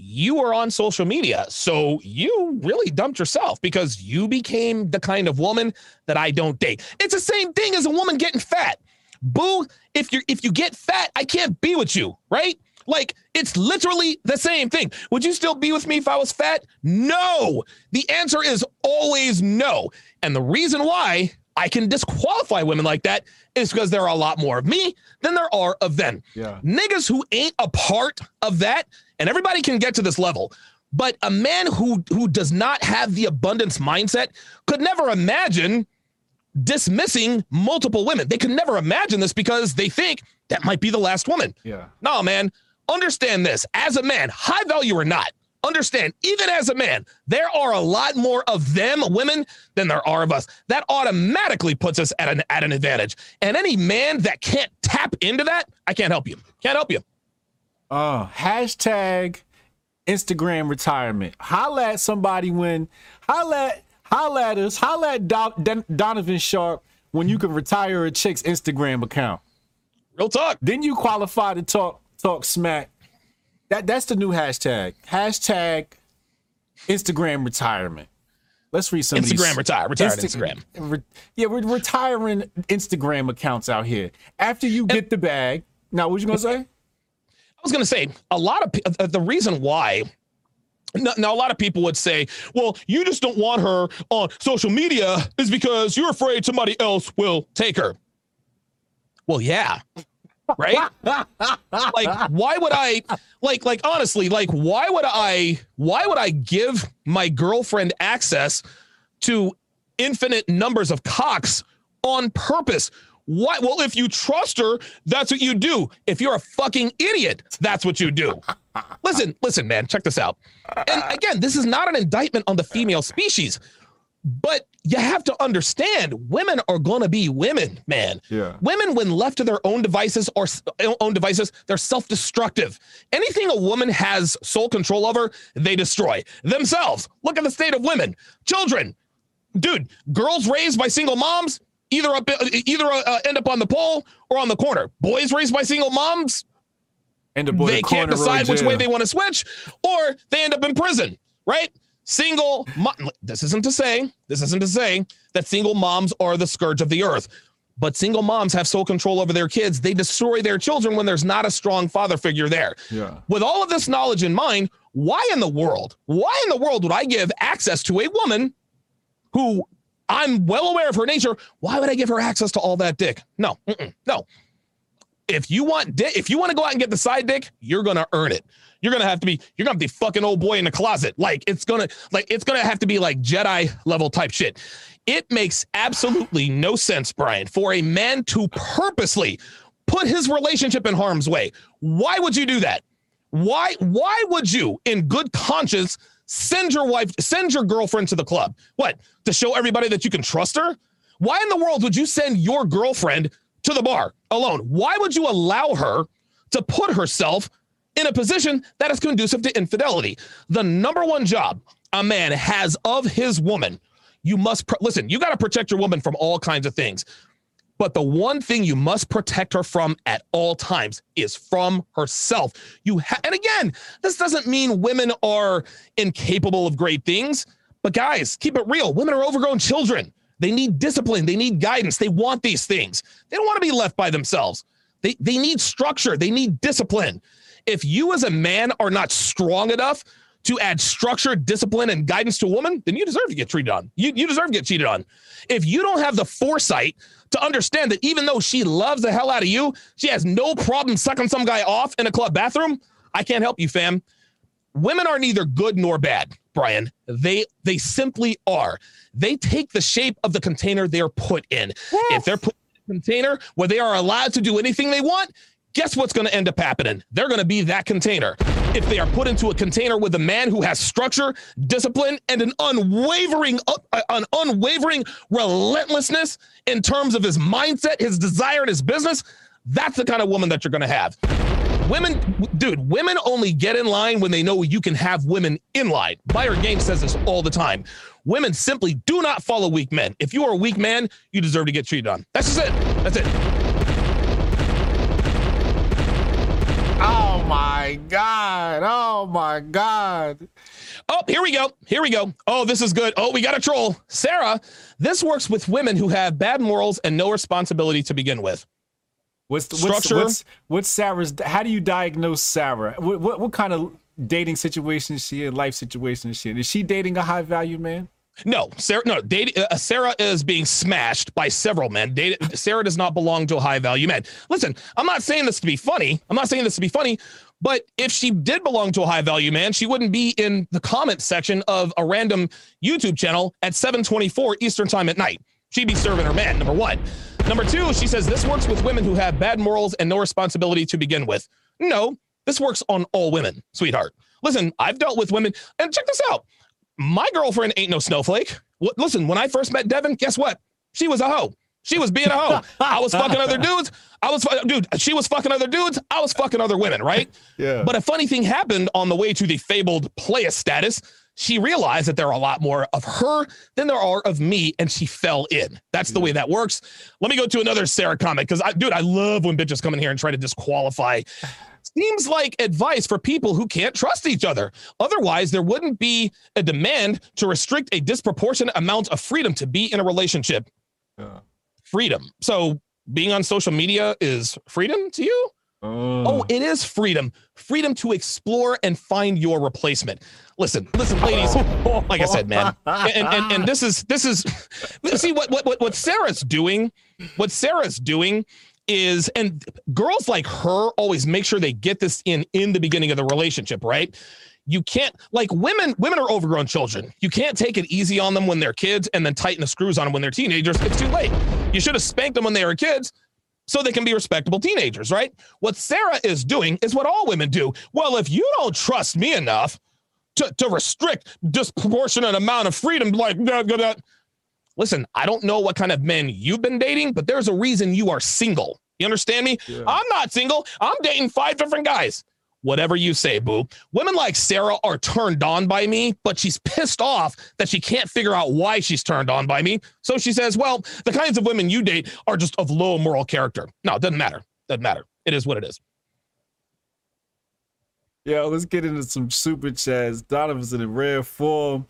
you are on social media. So you really dumped yourself because you became the kind of woman that I don't date. It's the same thing as a woman getting fat. Boo, if you if you get fat, I can't be with you, right? Like it's literally the same thing. Would you still be with me if I was fat? No. The answer is always no. And the reason why I can disqualify women like that is because there are a lot more of me than there are of them. Yeah. Niggas who ain't a part of that and everybody can get to this level. But a man who who does not have the abundance mindset could never imagine dismissing multiple women. They could never imagine this because they think that might be the last woman. Yeah. No, man. Understand this. As a man, high value or not, understand, even as a man, there are a lot more of them women than there are of us. That automatically puts us at an at an advantage. And any man that can't tap into that, I can't help you. Can't help you. Uh, hashtag Instagram retirement. Holla at somebody when, holla at, holla at us, holla at Do- Donovan Sharpe when you can retire a chick's Instagram account. Real talk. Then you qualify to talk talk smack. That that's the new hashtag. Hashtag Instagram retirement. Let's read some Instagram retire, Insta- Instagram. Re- yeah, we're retiring Instagram accounts out here. After you get and, the bag. Now, what you gonna say? I was to say a lot of uh, the reason why. Now, a lot of people would say, well, you just don't want her on social media is because you're afraid somebody else will take her. Well, yeah. Right? like, why would I, like, like, honestly, like, why would I, why would I give my girlfriend access to infinite numbers of cocks on purpose? Why? Well, if you trust her, that's what you do. If you're a fucking idiot, that's what you do. listen, listen, man, check this out. And again, this is not an indictment on the female species, But you have to understand women are going to be women, man. Yeah. Women, when left to their own devices or own devices, they're self destructive. Anything a woman has sole control over, they destroy themselves. Look at the state of women, children. Dude, girls raised by single moms either up, either uh, end up on the pole or on the corner. Boys raised by single moms, and the they can't decide which way they want to switch, or they end up in prison, right? Single, mom, this isn't to say, this isn't to say that single moms are the scourge of the earth, but single moms have sole control over their kids. They destroy their children when there's not a strong father figure there. Yeah. With all of this knowledge in mind, why in the world, why in the world would I give access to a woman who I'm well aware of her nature? Why would I give her access to all that dick? No, no. If you want dick, if you want to go out and get the side dick, you're gonna earn it you're gonna have to be you're gonna be fucking old boy in the closet. Like it's gonna like it's gonna have to be like Jedi level type shit. It makes absolutely no sense, Brian, for a man to purposely put his relationship in harm's way. Why would you do that? Why why would you in good conscience send your wife send your girlfriend to the club? What? To show everybody that you can trust her? Why in the world would you send your girlfriend to the bar alone? Why would you allow her to put herself in a position that is conducive to infidelity. The number one job a man has of his woman, you must pr- listen, you got to protect your woman from all kinds of things. But the one thing you must protect her from at all times is from herself. You ha- and again, this doesn't mean women are incapable of great things, but guys, keep it real. Women are overgrown children. They need discipline, they need guidance, they want these things. They don't want to be left by themselves. They they need structure, they need discipline if you as a man are not strong enough to add structure, discipline, and guidance to a woman, then you deserve to get treated on. You, you deserve to get cheated on. If you don't have the foresight to understand that even though she loves the hell out of you, she has no problem sucking some guy off in a club bathroom, I can't help you, fam. Women are neither good nor bad, Brian. They they simply are. They take the shape of the container they're put in. If they're put in a container where they are allowed to do anything they want, guess what's going to end up happening? They're going to be that container. If they are put into a container with a man who has structure, discipline, and an unwavering, uh, an unwavering relentlessness in terms of his mindset, his desire, and his business, that's the kind of woman that you're going to have. Women, dude, women only get in line when they know you can have women in line. Myron Gaines says this all the time. Women simply do not follow weak men. If you are a weak man, you deserve to get treated on. That's just it. That's it. Oh my God. Oh my God. Oh, here we go. Here we go. Oh, this is good. Oh, we got a troll. Sarah, this works with women who have bad morals and no responsibility to begin with. What's the structure? What's, what's, what's Sarah's? How do you diagnose Sarah? What, what, what kind of dating situation is she in? Life situation is she in? Is she dating a high value man? No, Sarah. No, dating, uh, Sarah is being smashed by several men. Sarah does not belong to a high value man. Listen, I'm not saying this to be funny. I'm not saying this to be funny. But if she did belong to a high value man, she wouldn't be in the comment section of a random YouTube channel at 7:24 Eastern time at night. She'd be serving her man. Number one. Number two, she says this works with women who have bad morals and no responsibility to begin with. No, this works on all women, sweetheart. Listen, I've dealt with women, and check this out my girlfriend ain't no snowflake. listen, when I first met Devin, guess what? She was a hoe. She was being a hoe. I was fucking other dudes. I was, dude, she was fucking other dudes. I was fucking other women, right? Yeah. But a funny thing happened on the way to the fabled playa status. She realized that there are a lot more of her than there are of me, and she fell in. That's the way that works. Let me go to another Sarah comment because, I, dude, I love when bitches come in here and try to disqualify seems like advice for people who can't trust each other. Otherwise, there wouldn't be a demand to restrict a disproportionate amount of freedom to be in a relationship. Yeah. Freedom. So, being on social media is freedom to you? Oh. oh, it is freedom. Freedom to explore and find your replacement. Listen, listen, ladies. like I said, man, and, and, and this is this is see what what what Sarah's doing. What Sarah's doing is and girls like her always make sure they get this in in the beginning of the relationship right? You can't like women women are overgrown children. You can't take it easy on them when they're kids and then tighten the screws on them when they're teenagers. It's too late. You should have spanked them when they were kids so they can be respectable teenagers right? What sarah is doing is what all women do. Well if you don't trust me enough to, to restrict disproportionate amount of freedom like listen, I don't know what kind of men you've been dating, but there's a reason you are single. You understand me? Yeah. I'm not single. I'm dating five different guys. Whatever you say, boo. Women like Sarah are turned on by me, but she's pissed off that she can't figure out why she's turned on by me. So she says, Well, the kinds of women you date are just of low moral character. No, it doesn't matter. Doesn't matter. It is what it is. Yeah, let's get into some super chats. Donovan's in a rare form.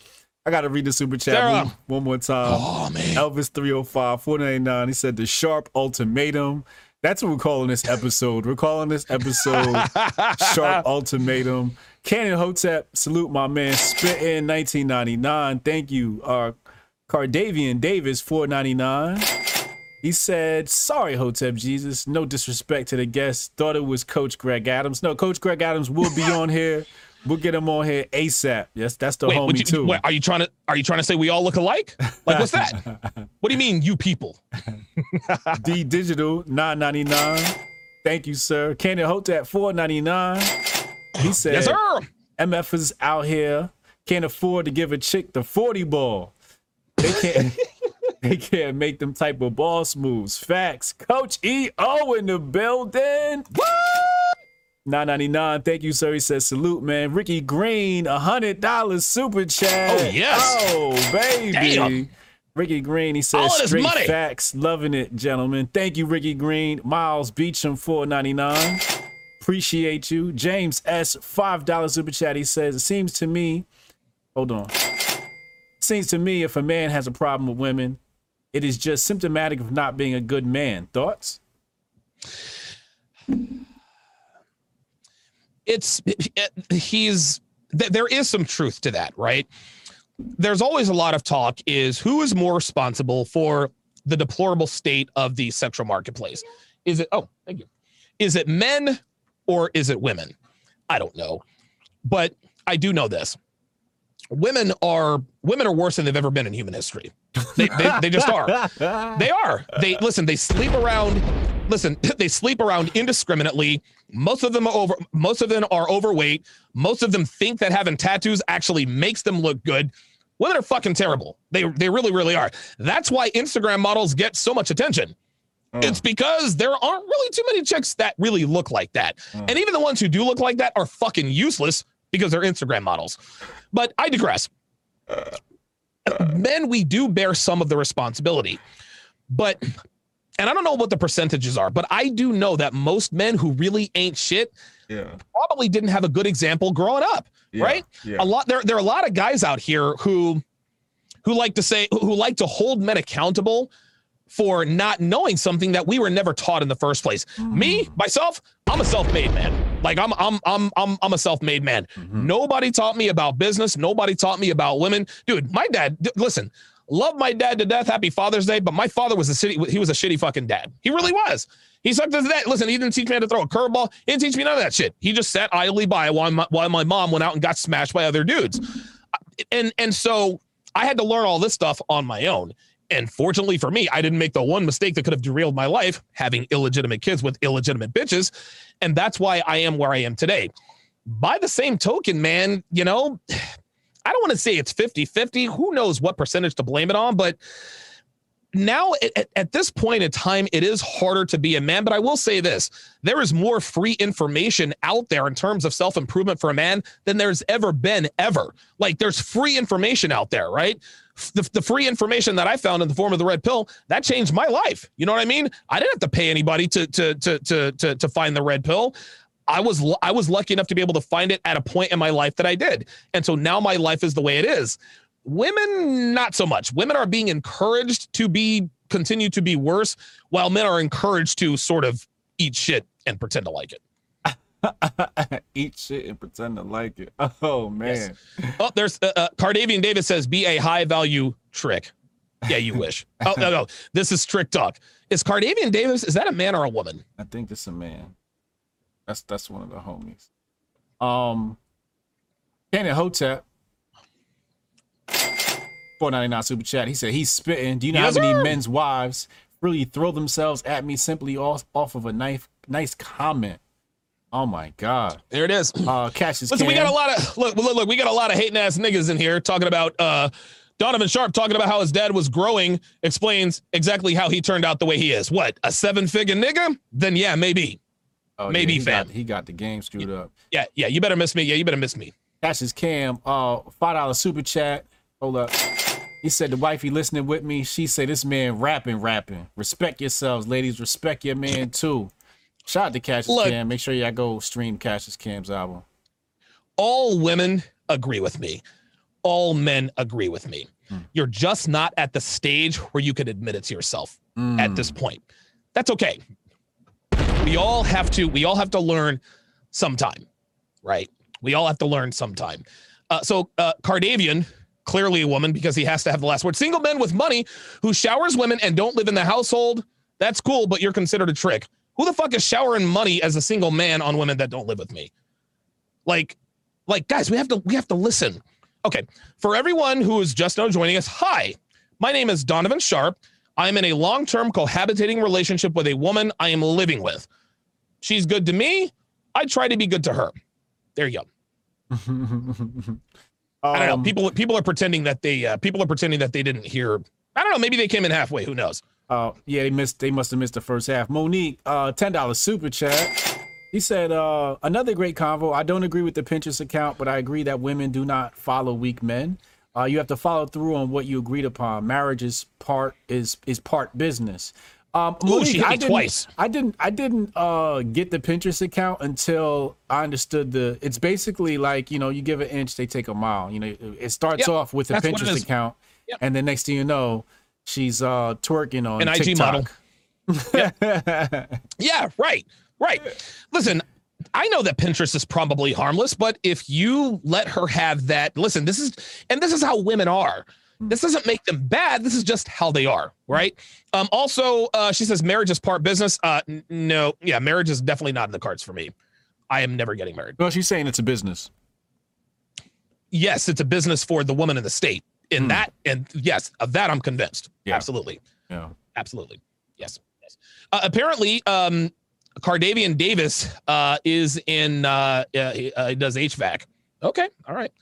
I gotta read the super chat one, one, more time. Oh man. Elvis 305 499. He said the sharp ultimatum. That's what we're calling this episode. We're calling this episode Sharp Ultimatum. Cannon Hotep, salute my man. Spit in 1999. Thank you. Uh, Cardavian Davis, 499. He said, Sorry, Hotep Jesus. No disrespect to the guest. Thought it was Coach Greg Adams. No, Coach Greg Adams will be on here. We'll get him on here ASAP. Yes, that's the wait, homie you, too. Wait, are you trying to are you trying to say we all look alike? Like what's that? what do you mean, you people? D Digital 999. Thank you, sir. Candy Hotep 499. He said Yes, sir. MF is out here. Can't afford to give a chick the 40 ball. They can't they can't make them type of boss moves. Facts. Coach EO in the building. What? 999. Thank you, sir. He says, salute, man. Ricky Green, $100 super chat. Oh, yes. Oh, baby. Damn. Ricky Green, he says, straight money. facts. Loving it, gentlemen. Thank you, Ricky Green. Miles Beecham, 499. Appreciate you. James S, $5 super chat. He says, it seems to me, hold on. Seems to me if a man has a problem with women, it is just symptomatic of not being a good man. Thoughts? It's it, he's there is some truth to that, right? There's always a lot of talk is who is more responsible for the deplorable state of the sexual marketplace? Is it oh, thank you. Is it men or is it women? I don't know. But I do know this. Women are women are worse than they've ever been in human history. They, they, they just are. They are. They listen, they sleep around listen, they sleep around indiscriminately. Most of them are over most of them are overweight. Most of them think that having tattoos actually makes them look good. Women are fucking terrible. They they really, really are. That's why Instagram models get so much attention. Oh. It's because there aren't really too many chicks that really look like that. Oh. And even the ones who do look like that are fucking useless because they're Instagram models. But I digress. Uh, Men, we do bear some of the responsibility. But and I don't know what the percentages are, but I do know that most men who really ain't shit yeah. probably didn't have a good example growing up, yeah. right? Yeah. A lot there there are a lot of guys out here who who like to say who like to hold men accountable for not knowing something that we were never taught in the first place. Mm. Me, myself, I'm a self-made man. Like I'm I'm I'm I'm I'm a self-made man. Mm-hmm. Nobody taught me about business, nobody taught me about women. Dude, my dad, listen, Love my dad to death. Happy Father's Day. But my father was a city. He was a shitty fucking dad. He really was. He sucked his dad. Listen, he didn't teach me how to throw a curveball. He didn't teach me none of that shit. He just sat idly by while my, while my mom went out and got smashed by other dudes. Uh, and and so I had to learn all this stuff on my own. And fortunately for me, I didn't make the one mistake that could have derailed my life, having illegitimate kids with illegitimate bitches. And that's why I am where I am today. By the same token, man, you know, I don't want to say it's 50 50. Who knows what percentage to blame it on? But now at, at, this point in time, it is harder to be a man. But I will say this there is more free information out there in terms of self improvement for a man than there's ever been, ever. Like there's free information out there, right? The, the free information that I found in the form of the red pill that changed my life. You know what I mean? I didn't have to pay anybody to to to to to, to find the red pill. I was I was lucky enough to be able to find it at a point in my life that I did. And so now my life is the way it is. Women not so much. Women are being encouraged to be continue to be worse while men are encouraged to sort of eat shit and pretend to like it. eat shit and pretend to like it. Oh man. Yes. Oh, there's uh, uh, Cardavian David says be a high value trick. Yeah, you wish. oh no, no. This is trick talk. Is Cardavian Davis is that a man or a woman? I think it's a man. That's that's one of the homies. Um, Cannon Hotep, four ninety nine super chat. He said he's spitting. Do you know yes, how many sir. men's wives really throw themselves at me simply off off of a nice nice comment? Oh my God! There it is. Uh, Cassius. Listen, Cam. we got a lot of look, look, look. We got a lot of hating ass niggas in here talking about uh Donovan Sharpe talking about how his dad was growing explains exactly how he turned out the way he is. What, a seven figure nigga? Then yeah, maybe. Oh, Maybe yeah, he fam. Got, he got the game screwed up. Yeah, yeah, you better miss me. Yeah, you better miss me. That's his cam. Uh, five dollar super chat. Hold up. He said the wifey listening with me. She said this man rapping, rapping. Respect yourselves, ladies. Respect your man too. Shout out to Cassius Look. Cam. Make sure y'all go stream Cassius Cam's album. All women agree with me. All men agree with me. You're just not at the stage where you can admit it to yourself at this point. That's okay. We all have to. We all have to learn sometime, right? We all have to learn sometime. Uh, so uh, Cardavian, clearly a woman because he has to have the last word. Single men with money who showers women and don't live in the household. That's cool, but you're considered a trick. Who the fuck is showering money as a single man on women that don't live with me? Like, like guys, we have to we have to listen. Okay, for everyone who is just now joining us, hi, my name is Donovan Sharpe. I'm in a long-term cohabitating relationship with a woman I am living with. She's good to me. I try to be good to her. There you go. I don't know. Um, People people are pretending that they uh, people are pretending that they didn't hear. I don't know. Maybe they came in halfway. Who knows? Uh, yeah, they missed. They must have missed the first half. Monique, uh, ten dollars super chat. He said, uh, another great convo. I don't agree with the Pinterest account, but I agree that women do not follow weak men. Uh, you have to follow through on what you agreed upon. Marriage is part is is part business. Um, Ooh, hit I didn't, twice. I didn't. I didn't uh, get the Pinterest account until I understood the. It's basically like you know, you give an inch, they take a mile. You know, it starts Yep, off with a that's Pinterest account, Yep. and the next thing you know, she's uh, twerking on An IG TikTok. model. Yeah, right, right. Listen, I know that Pinterest is probably harmless, but if you let her have that, listen, this is, and this is how women are. This doesn't make them bad. This is just how they are, right? Um, also, uh, she says marriage is part business. Uh, n- no, yeah, marriage is definitely not in the cards for me. I am never getting married. Well, she's saying it's a business. Yes, it's a business for the woman in the state. In that, and yes, of that I'm convinced. Yeah. Absolutely. Yeah. Absolutely. Yes. yes. Uh, apparently, um, Cardavian Davis uh, is in, uh, uh, he uh, he does HVAC. Okay. All right.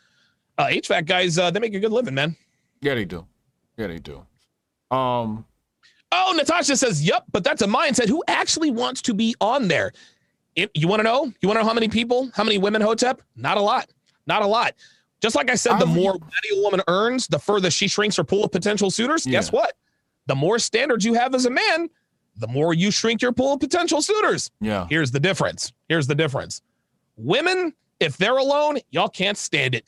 Uh, HVAC guys, uh, they make a good living, man. Yeah, they do. Yeah, they do. Um, Oh, Natasha says, yep, but that's a mindset. Who actually wants to be on there? It, you want to know? You want to know how many people, how many women, Hotep? Not a lot. Not a lot. Just like I said, the I- more money a woman earns, the further she shrinks her pool of potential suitors. Guess what? The more standards you have as a man, the more you shrink your pool of potential suitors. yeah. Here's the difference. Here's the difference. Women, if they're alone, y'all can't stand it.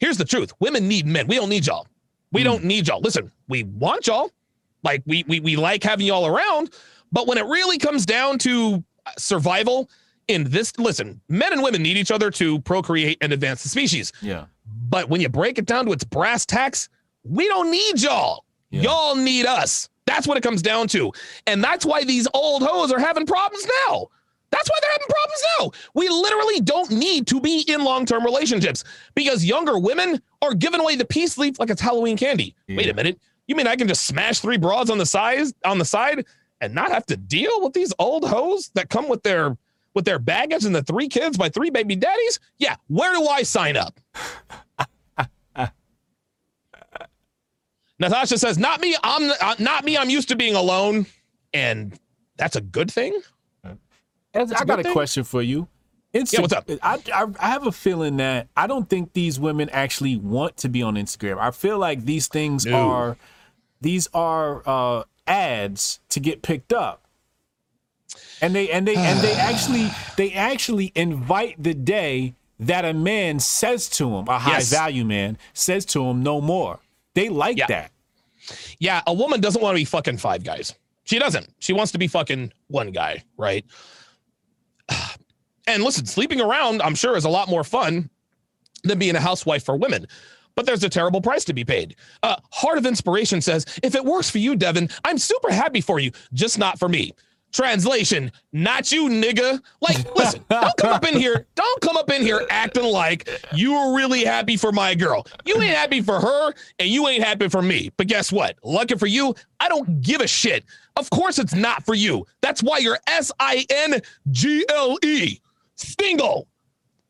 Here's the truth. Women need men. We don't need y'all. We don't need y'all. Listen, we want y'all. Like we we we like having y'all around, but when it really comes down to uh, survival in this listen, men and women need each other to procreate and advance the species. Yeah. But when you break it down to its brass tacks, we don't need y'all. Yeah. Y'all need us. That's what it comes down to. And that's why these old hoes are having problems now. That's why they're having problems now. We literally don't need to be in long term relationships because younger women are giving away the peace leaf like it's Halloween candy. Wait a minute. You mean I can just smash three broads on the size on the side and not have to deal with these old hoes that come with their with their baggage and the three kids by three baby daddies? Yeah, where do I sign up? Natasha says, "Not me. I'm uh, not me. I'm used to being alone, and that's a good thing." A I got a thing. question for you. It's Yeah, what's up? I, I I have a feeling that I don't think these women actually want to be on Instagram. I feel like these things No. are these are uh, ads to get picked up. And they and they and they actually they actually invite the day that a man says to him, a high Yes. value man says to him, no more. They like Yeah. that. Yeah, a woman doesn't want to be fucking five guys. She doesn't. She wants to be fucking one guy, right? And listen, sleeping around, I'm sure, is a lot more fun than being a housewife for women. But there's a terrible price to be paid. Uh, Heart of Inspiration says, if it works for you, Devin, I'm super happy for you, just not for me. Translation, not you, nigga. Like, listen, don't come up in here, don't come up in here acting like you were really happy for my girl. You ain't happy for her, and you ain't happy for me. But guess what? Lucky for you, I don't give a shit. Of course it's not for you. That's why you're S I N G L E. Stingle.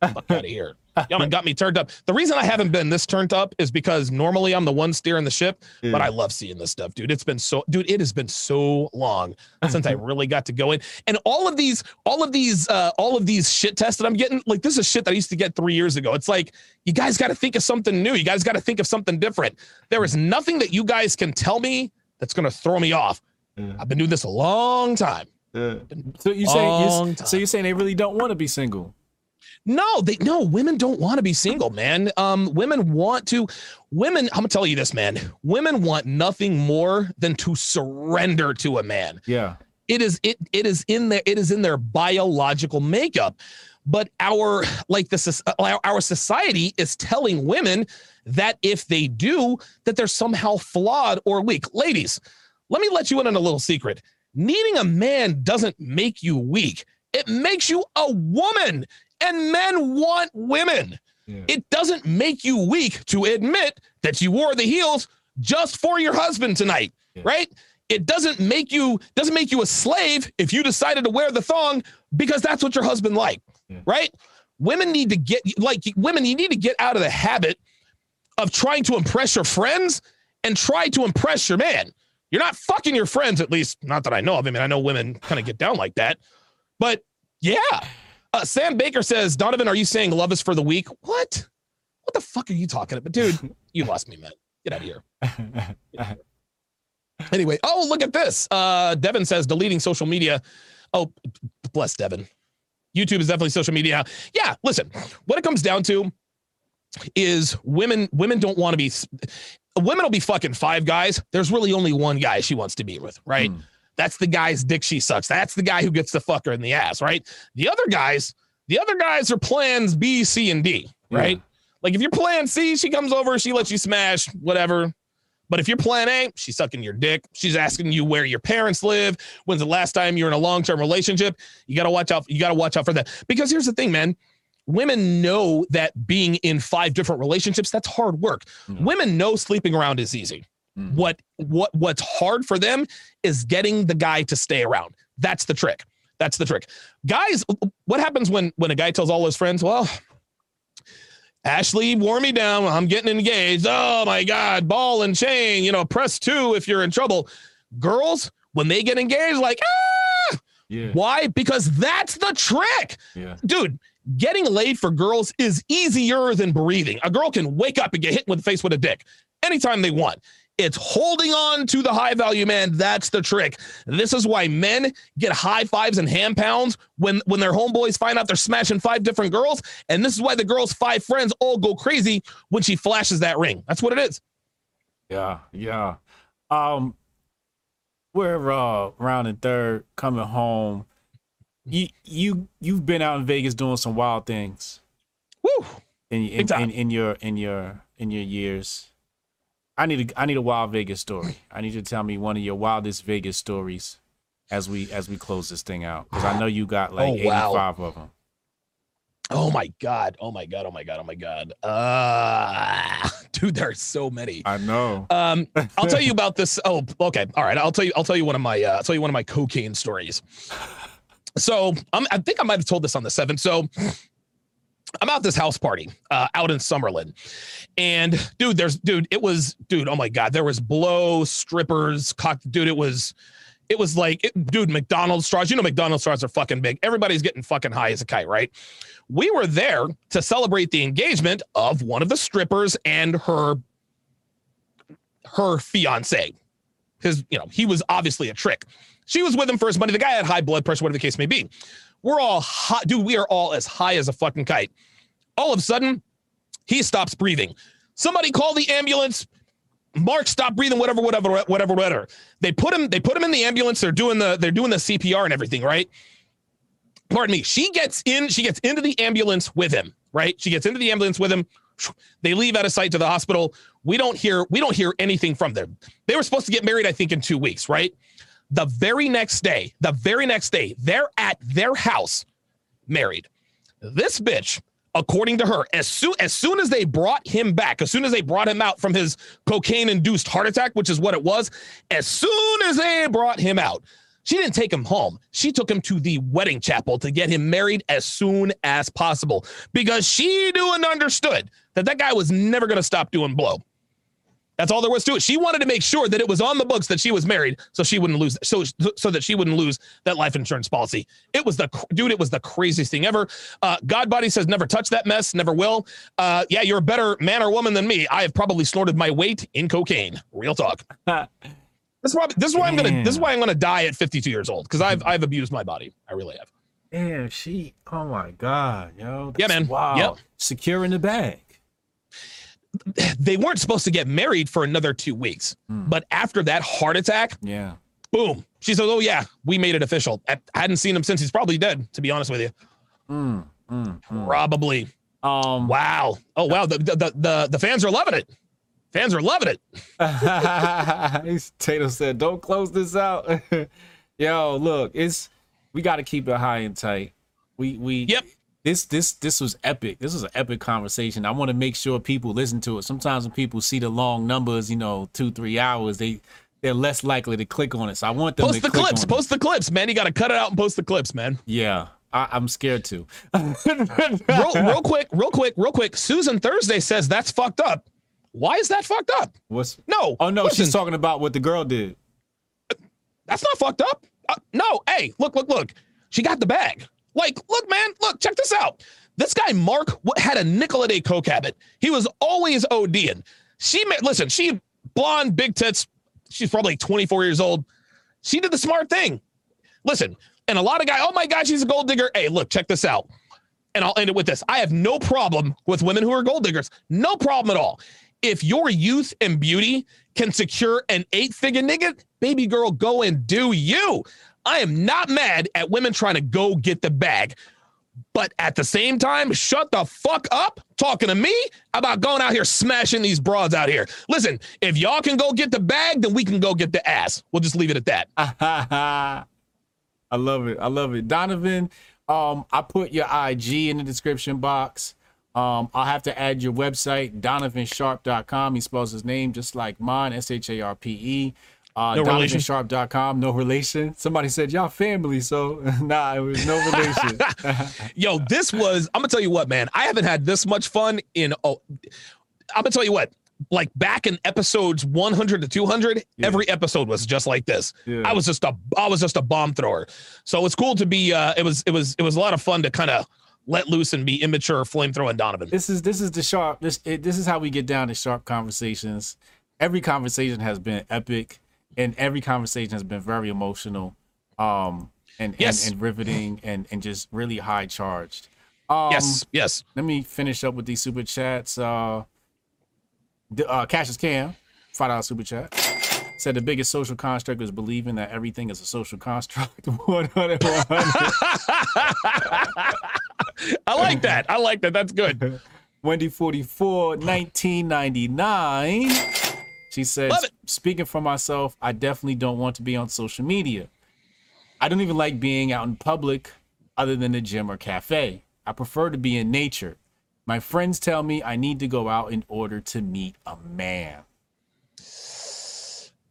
Fuck out of here. Y'all done got me turned up. The reason I haven't been this turned up is because normally I'm the one steering the ship, Yeah. but I love seeing this stuff, dude. It's been so, dude. It has been so long since I really got to go in, and all of these, all of these, uh, all of these shit tests that I'm getting, like this is shit that I used to get three years ago. It's like you guys got to think of something new. You guys got to think of something different. There is nothing that you guys can tell me that's gonna throw me off. Yeah. I've been doing this a long time. Yeah. So you say Long you, time. so you're saying they really don't want to be single? No, they no women don't want to be single, man. Um, women want to. Women, I'm gonna tell you this, man. Women want nothing more than to surrender to a man. Yeah. It is it it is in their it is in their biological makeup. But our like this our, our society is telling women that if they do, that they're somehow flawed or weak. Ladies, let me let you in on a little secret. Needing a man doesn't make you weak. It makes you a woman. And men want women. Yeah. It doesn't make you weak to admit that you wore the heels just for your husband tonight, Yeah. right? It doesn't make you doesn't make you a slave if you decided to wear the thong because that's what your husband liked, Yeah. right? Women need to get like women you need to get out of the habit of trying to impress your friends and try to impress your man. You're not fucking your friends, at least not that I know of. I mean, I know women kind of get down like that, but yeah. Uh, Sam Baker says, Donovan, are you saying love is for the weak? What? What the fuck are you talking about, dude? You lost me, man. Get out of here. Anyway, oh look at this. Uh, Devin says deleting social media. Oh, bless Devin. YouTube is definitely social media. Yeah, listen. What it comes down to is women. Women don't want to be. Women will be fucking five guys. There's really only one guy she wants to be with, right? Mm. That's the guy's dick she sucks. That's the guy who gets the fucker in the ass, right? The other guys, the other guys are plans B, C, and D, right? Yeah. Like if you're plan C, she comes over, she lets you smash, whatever. But if you're plan A, she's sucking your dick. She's asking you where your parents live. When's the last time you're in a long-term relationship? You gotta watch out. You gotta watch out for that. Because here's the thing, man. Women know that being in five different relationships, that's hard work. Women know sleeping around is easy. Mhm. What what what's hard for them is getting the guy to stay around. That's the trick. That's the trick. Guys, what happens when when a guy tells all his friends, well, Ashley wore me down. I'm getting engaged. Oh my God, ball and chain, you know, press two if you're in trouble. Girls, when they get engaged, like, ah, Yeah. why? Because that's the trick. Yeah. Dude, getting laid for girls is easier than breathing. A girl can wake up and get hit in the face with a dick anytime they want. It's holding on to the high value man. That's the trick. This is why men get high fives and hand pounds when when their homeboys find out they're smashing five different girls. And this is why the girl's five friends all go crazy when she flashes that ring. That's what it is. Yeah, yeah. Um, we're uh rounding third, coming home. You you you've been out in Vegas doing some wild things Woo. in in, in, in your in your in your years. I need a I need a wild Vegas story. I need you to tell me one of your wildest Vegas stories as we as we close this thing out because I know you got like Oh, eighty wow. five of them. Oh my god. Oh my god. Oh my god. Oh my god. Uh dude, there are so many. I know. Um, I'll tell you about this. Oh, okay. All right. I'll tell you. I'll tell you one of my. Uh, I'll tell you one of my cocaine stories. So I'm, I think I might have told this on the seventh. So I'm out this house party uh, out in Summerlin, and dude, there's dude. It was dude. Oh my god, there was blow strippers. Cock, dude. It was. It was like, it, dude, McDonald's straws. You know, McDonald's straws are fucking big. Everybody's getting fucking high as a kite, right? We were there to celebrate the engagement of one of the strippers and her her fiance. Because, you know, he was obviously a trick. She was with him for his money. The guy had high blood pressure, whatever the case may be. We're all hot, dude. We are all as high as a fucking kite. All of a sudden, he stops breathing. Somebody call the ambulance. Mark, stop breathing. Whatever, whatever, whatever, whatever. They put him. They put him in the ambulance. They're doing the. They're doing the CPR and everything, right? Pardon me. She gets in. She gets into the ambulance with him, right? She gets into the ambulance with him. They leave out of sight to the hospital. We don't hear. We don't hear anything from them. They were supposed to get married, I think, in two weeks, right? The very next day, the very next day, they're at their house, married. This bitch, according to her, as soon as soon as they brought him back, as soon as they brought him out from his cocaine-induced heart attack, which is what it was, as soon as they brought him out, She didn't take him home. She took him to the wedding chapel to get him married as soon as possible because she knew and understood that that guy was never going to stop doing blow. That's all there was to it. She wanted to make sure that it was on the books that she was married, so she wouldn't lose, so so that she wouldn't lose that life insurance policy. It was the dude. It was the craziest thing ever. Uh, God body says never touch that mess, never will. Uh, yeah, you're a better man or woman than me. I have probably snorted my weight in cocaine. Real talk. this is why. This is why I'm gonna. This is why I'm gonna die at 52 years old because I've I've abused my body. I really have. Damn, she. Oh my god, yo. yeah, man. Wow. Yep. Secure in the bag they weren't supposed to get married for another two weeks. Mm. But after that heart attack, yeah, boom. She says, "Oh yeah, we made it official." I hadn't seen him since he's probably dead. To be honest with you, mm, mm, probably. Um, wow. Oh wow. The, the the the fans are loving it. Fans are loving it. Tato said, "Don't close this out." Yo, look, it's we got to keep it high and tight. We we yep this this this was epic. This was an epic conversation. I want to make sure people listen to it. Sometimes when people see the long numbers, you know, two three hours, they they're less likely to click on it. So I want them post the clips. Post it. the clips, man. You got to cut it out and post the clips, man. Yeah. I, am scared to. real, real quick, real quick, real quick. Susan Thursday says that's fucked up. Why is that fucked up? What's no? Oh no, listen, she's talking about what the girl did. That's not fucked up. Uh, no, hey, look, look, look. She got the bag. Like, look, man, look, check this out. This guy, Mark, had a nickel a day coke habit. He was always ODing. She, listen, she blonde, big tits. She's probably 24 years old. She did the smart thing. Listen, and a lot of guys, oh my God, she's a gold digger. Hey, look, check this out. And I'll end it with this. I have no problem with women who are gold diggers. No problem at all. If your youth and beauty can secure an eight figure nigga, baby girl, go and do you. I am not mad at women trying to go get the bag. But at the same time, shut the fuck up talking to me about going out here smashing these broads out here. Listen, if y'all can go get the bag, then we can go get the ass. We'll just leave it at that. I love it. I love it. Donovan, um, I put your IG in the description box. Um, I'll have to add your website, donovansharpe.com. He spells his name just like mine, S H A R P E. Uh, no DonovanSharpe.com, no relation. Somebody said, y'all family. So, nah, it was no relation. Yo, this was, I'm going to tell you what, man. I haven't had this much fun in, oh, I'm going to tell you what, like back in episodes 100 to 200 yeah. every episode was just like this yeah. i was just a i was just a bomb thrower so it's cool to be uh it was it was it was a lot of fun to kind of let loose and be immature flame throwing donovan this is this is the sharp this it, this is how we get down to sharp conversations every conversation has been epic and every conversation has been very emotional, um, and yes. and, and riveting and and just really high charged. Um, yes, yes. Let me finish up with these super chats. Uh, uh Cassius Cam, five dollar super chat. Said the biggest social construct is believing that everything is a social construct. 100, 100. I like that. I like that. That's good. Wendy 44, 1999. She said, speaking for myself, I definitely don't want to be on social media. I don't even like being out in public other than the gym or cafe. I prefer to be in nature. My friends tell me I need to go out in order to meet a man.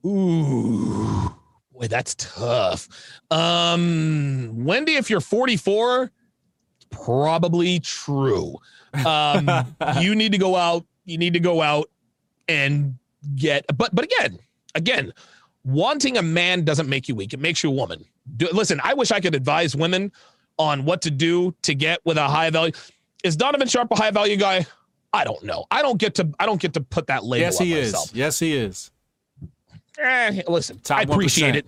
Ooh, boy, that's tough. Um, Wendy, if you're 44, probably true. Um, you need to go out. You need to go out and get but but again again wanting a man doesn't make you weak. It makes you a woman. Do, listen i wish i could advise women on what to do to get with a high value. Is donovan Sharpe a high value guy? I don't know. I don't get to i don't get to put that label yes he is. myself. yes he is. Eh, listen Top i appreciate 1%. it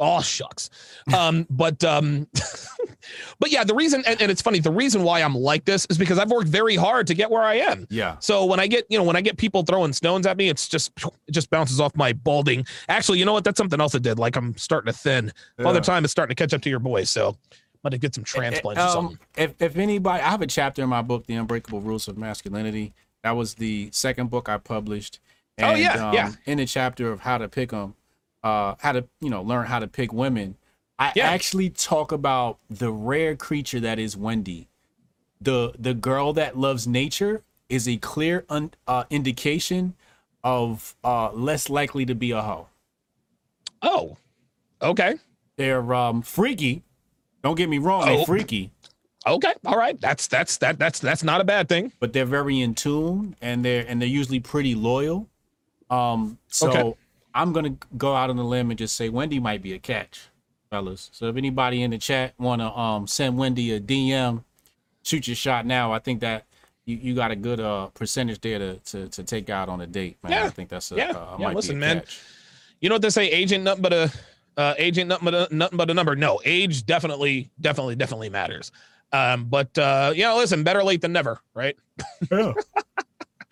Oh shucks. Um, but um, but yeah, the reason and, and, it's funny, the reason why I'm like this is because I've worked very hard to get where I am. Yeah. So when I get, you know, when I get people throwing stones at me, it's just it just bounces off my balding. Actually, you know what? That's something else it did. Like I'm starting to thin. Yeah. Father time it's starting to catch up to your boys. So I'm gonna get some transplants um, or something. If if anybody I have a chapter in my book, The Unbreakable Rules of Masculinity. That was the second book I published. And, oh yeah, um, yeah. In the chapter of how to pick them, uh, how to you know learn how to pick women. I yeah. actually talk about the rare creature that is Wendy. The the girl that loves nature is a clear un, uh, indication of uh, less likely to be a hoe. Oh, okay. They're um freaky. Don't get me wrong, Oh. they're freaky, Okay, all right. That's that's that that's that's not a bad thing. but they're very in tune and they're and they're usually pretty loyal. Um, so Okay. I'm gonna go out on the limb and just say Wendy might be a catch, fellas. So if anybody in the chat wanna um send Wendy a DM, shoot your shot now. I think that you, you got a good uh percentage there to, to to take out on a date, man. Yeah. I think that's a Yeah. uh, Yeah, might listen, be a man. catch. You know what they say? agent nothing but a uh, age ain't nothing but a, nothing but a number. No, age definitely, definitely, definitely matters. Um, but uh, you know, listen, better late than never, right? Yeah.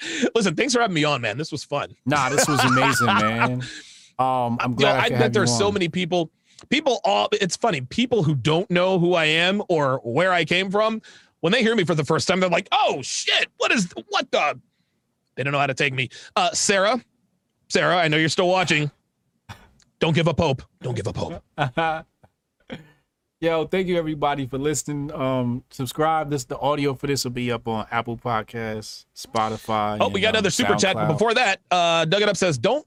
listen, thanks for having me on, man. This was fun. Nah, this was amazing, man. Um, I'm glad I, I bet have there's so many people. People all it's funny. People who don't know who I am or where I came from, when they hear me for the first time, they're like, "Oh shit, what is what the?" They don't know how to take me. Uh, Sarah, Sarah, I know you're still watching. Don't give up hope. Don't give up hope. Yo, thank you everybody for listening. Um, subscribe. This the audio for this will be up on Apple Podcasts, Spotify. Oh, we and, got um, another super chat. But before that, uh, Dug It Up says, "Don't,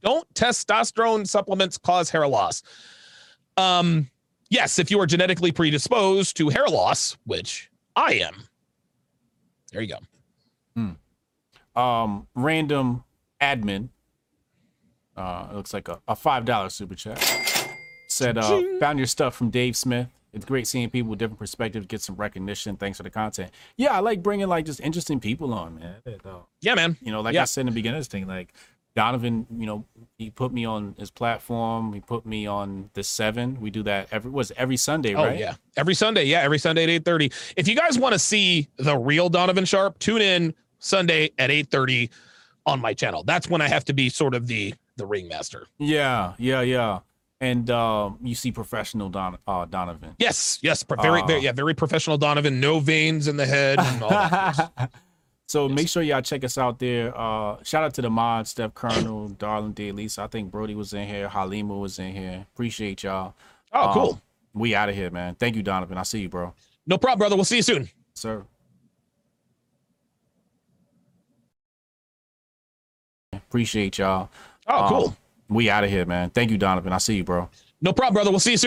don't testosterone supplements cause hair loss." Um, yes, if you are genetically predisposed to hair loss, which I am. There you go. Hmm. um random admin uh it looks like a, a five dollar super chat said uh found your stuff from dave smith it's great seeing people with different perspectives get some recognition thanks for the content yeah i like bringing like just interesting people on man Yeah, man. you know like Yeah. i said in the beginning of this thing like donovan you know he put me on his platform he put me on the seven we do that every was every sunday Oh right yeah, every Sunday. Yeah, every Sunday at eight thirty. If you guys want to see the real Donovan Sharpe, tune in Sunday at eight thirty on my channel. That's when I have to be sort of the the ringmaster. yeah yeah yeah and um you see professional Don, uh, donovan Yes, yes, very, Ah. very, yeah, very professional Donovan. No veins in the head. And all that. so make sure y'all check us out there. Uh, shout out to the mod, Steph Colonel, Darlin D. I think Brody was in here. Halima was in here. Appreciate y'all. oh, cool. Um, we out of here, man. Thank you, Donovan. I see you, bro. No problem, brother. We'll see you soon. Sir. Appreciate y'all. Oh, Um, cool. We out of here, man. Thank you, Donovan. I'll see you, bro. No problem, brother. We'll see you soon.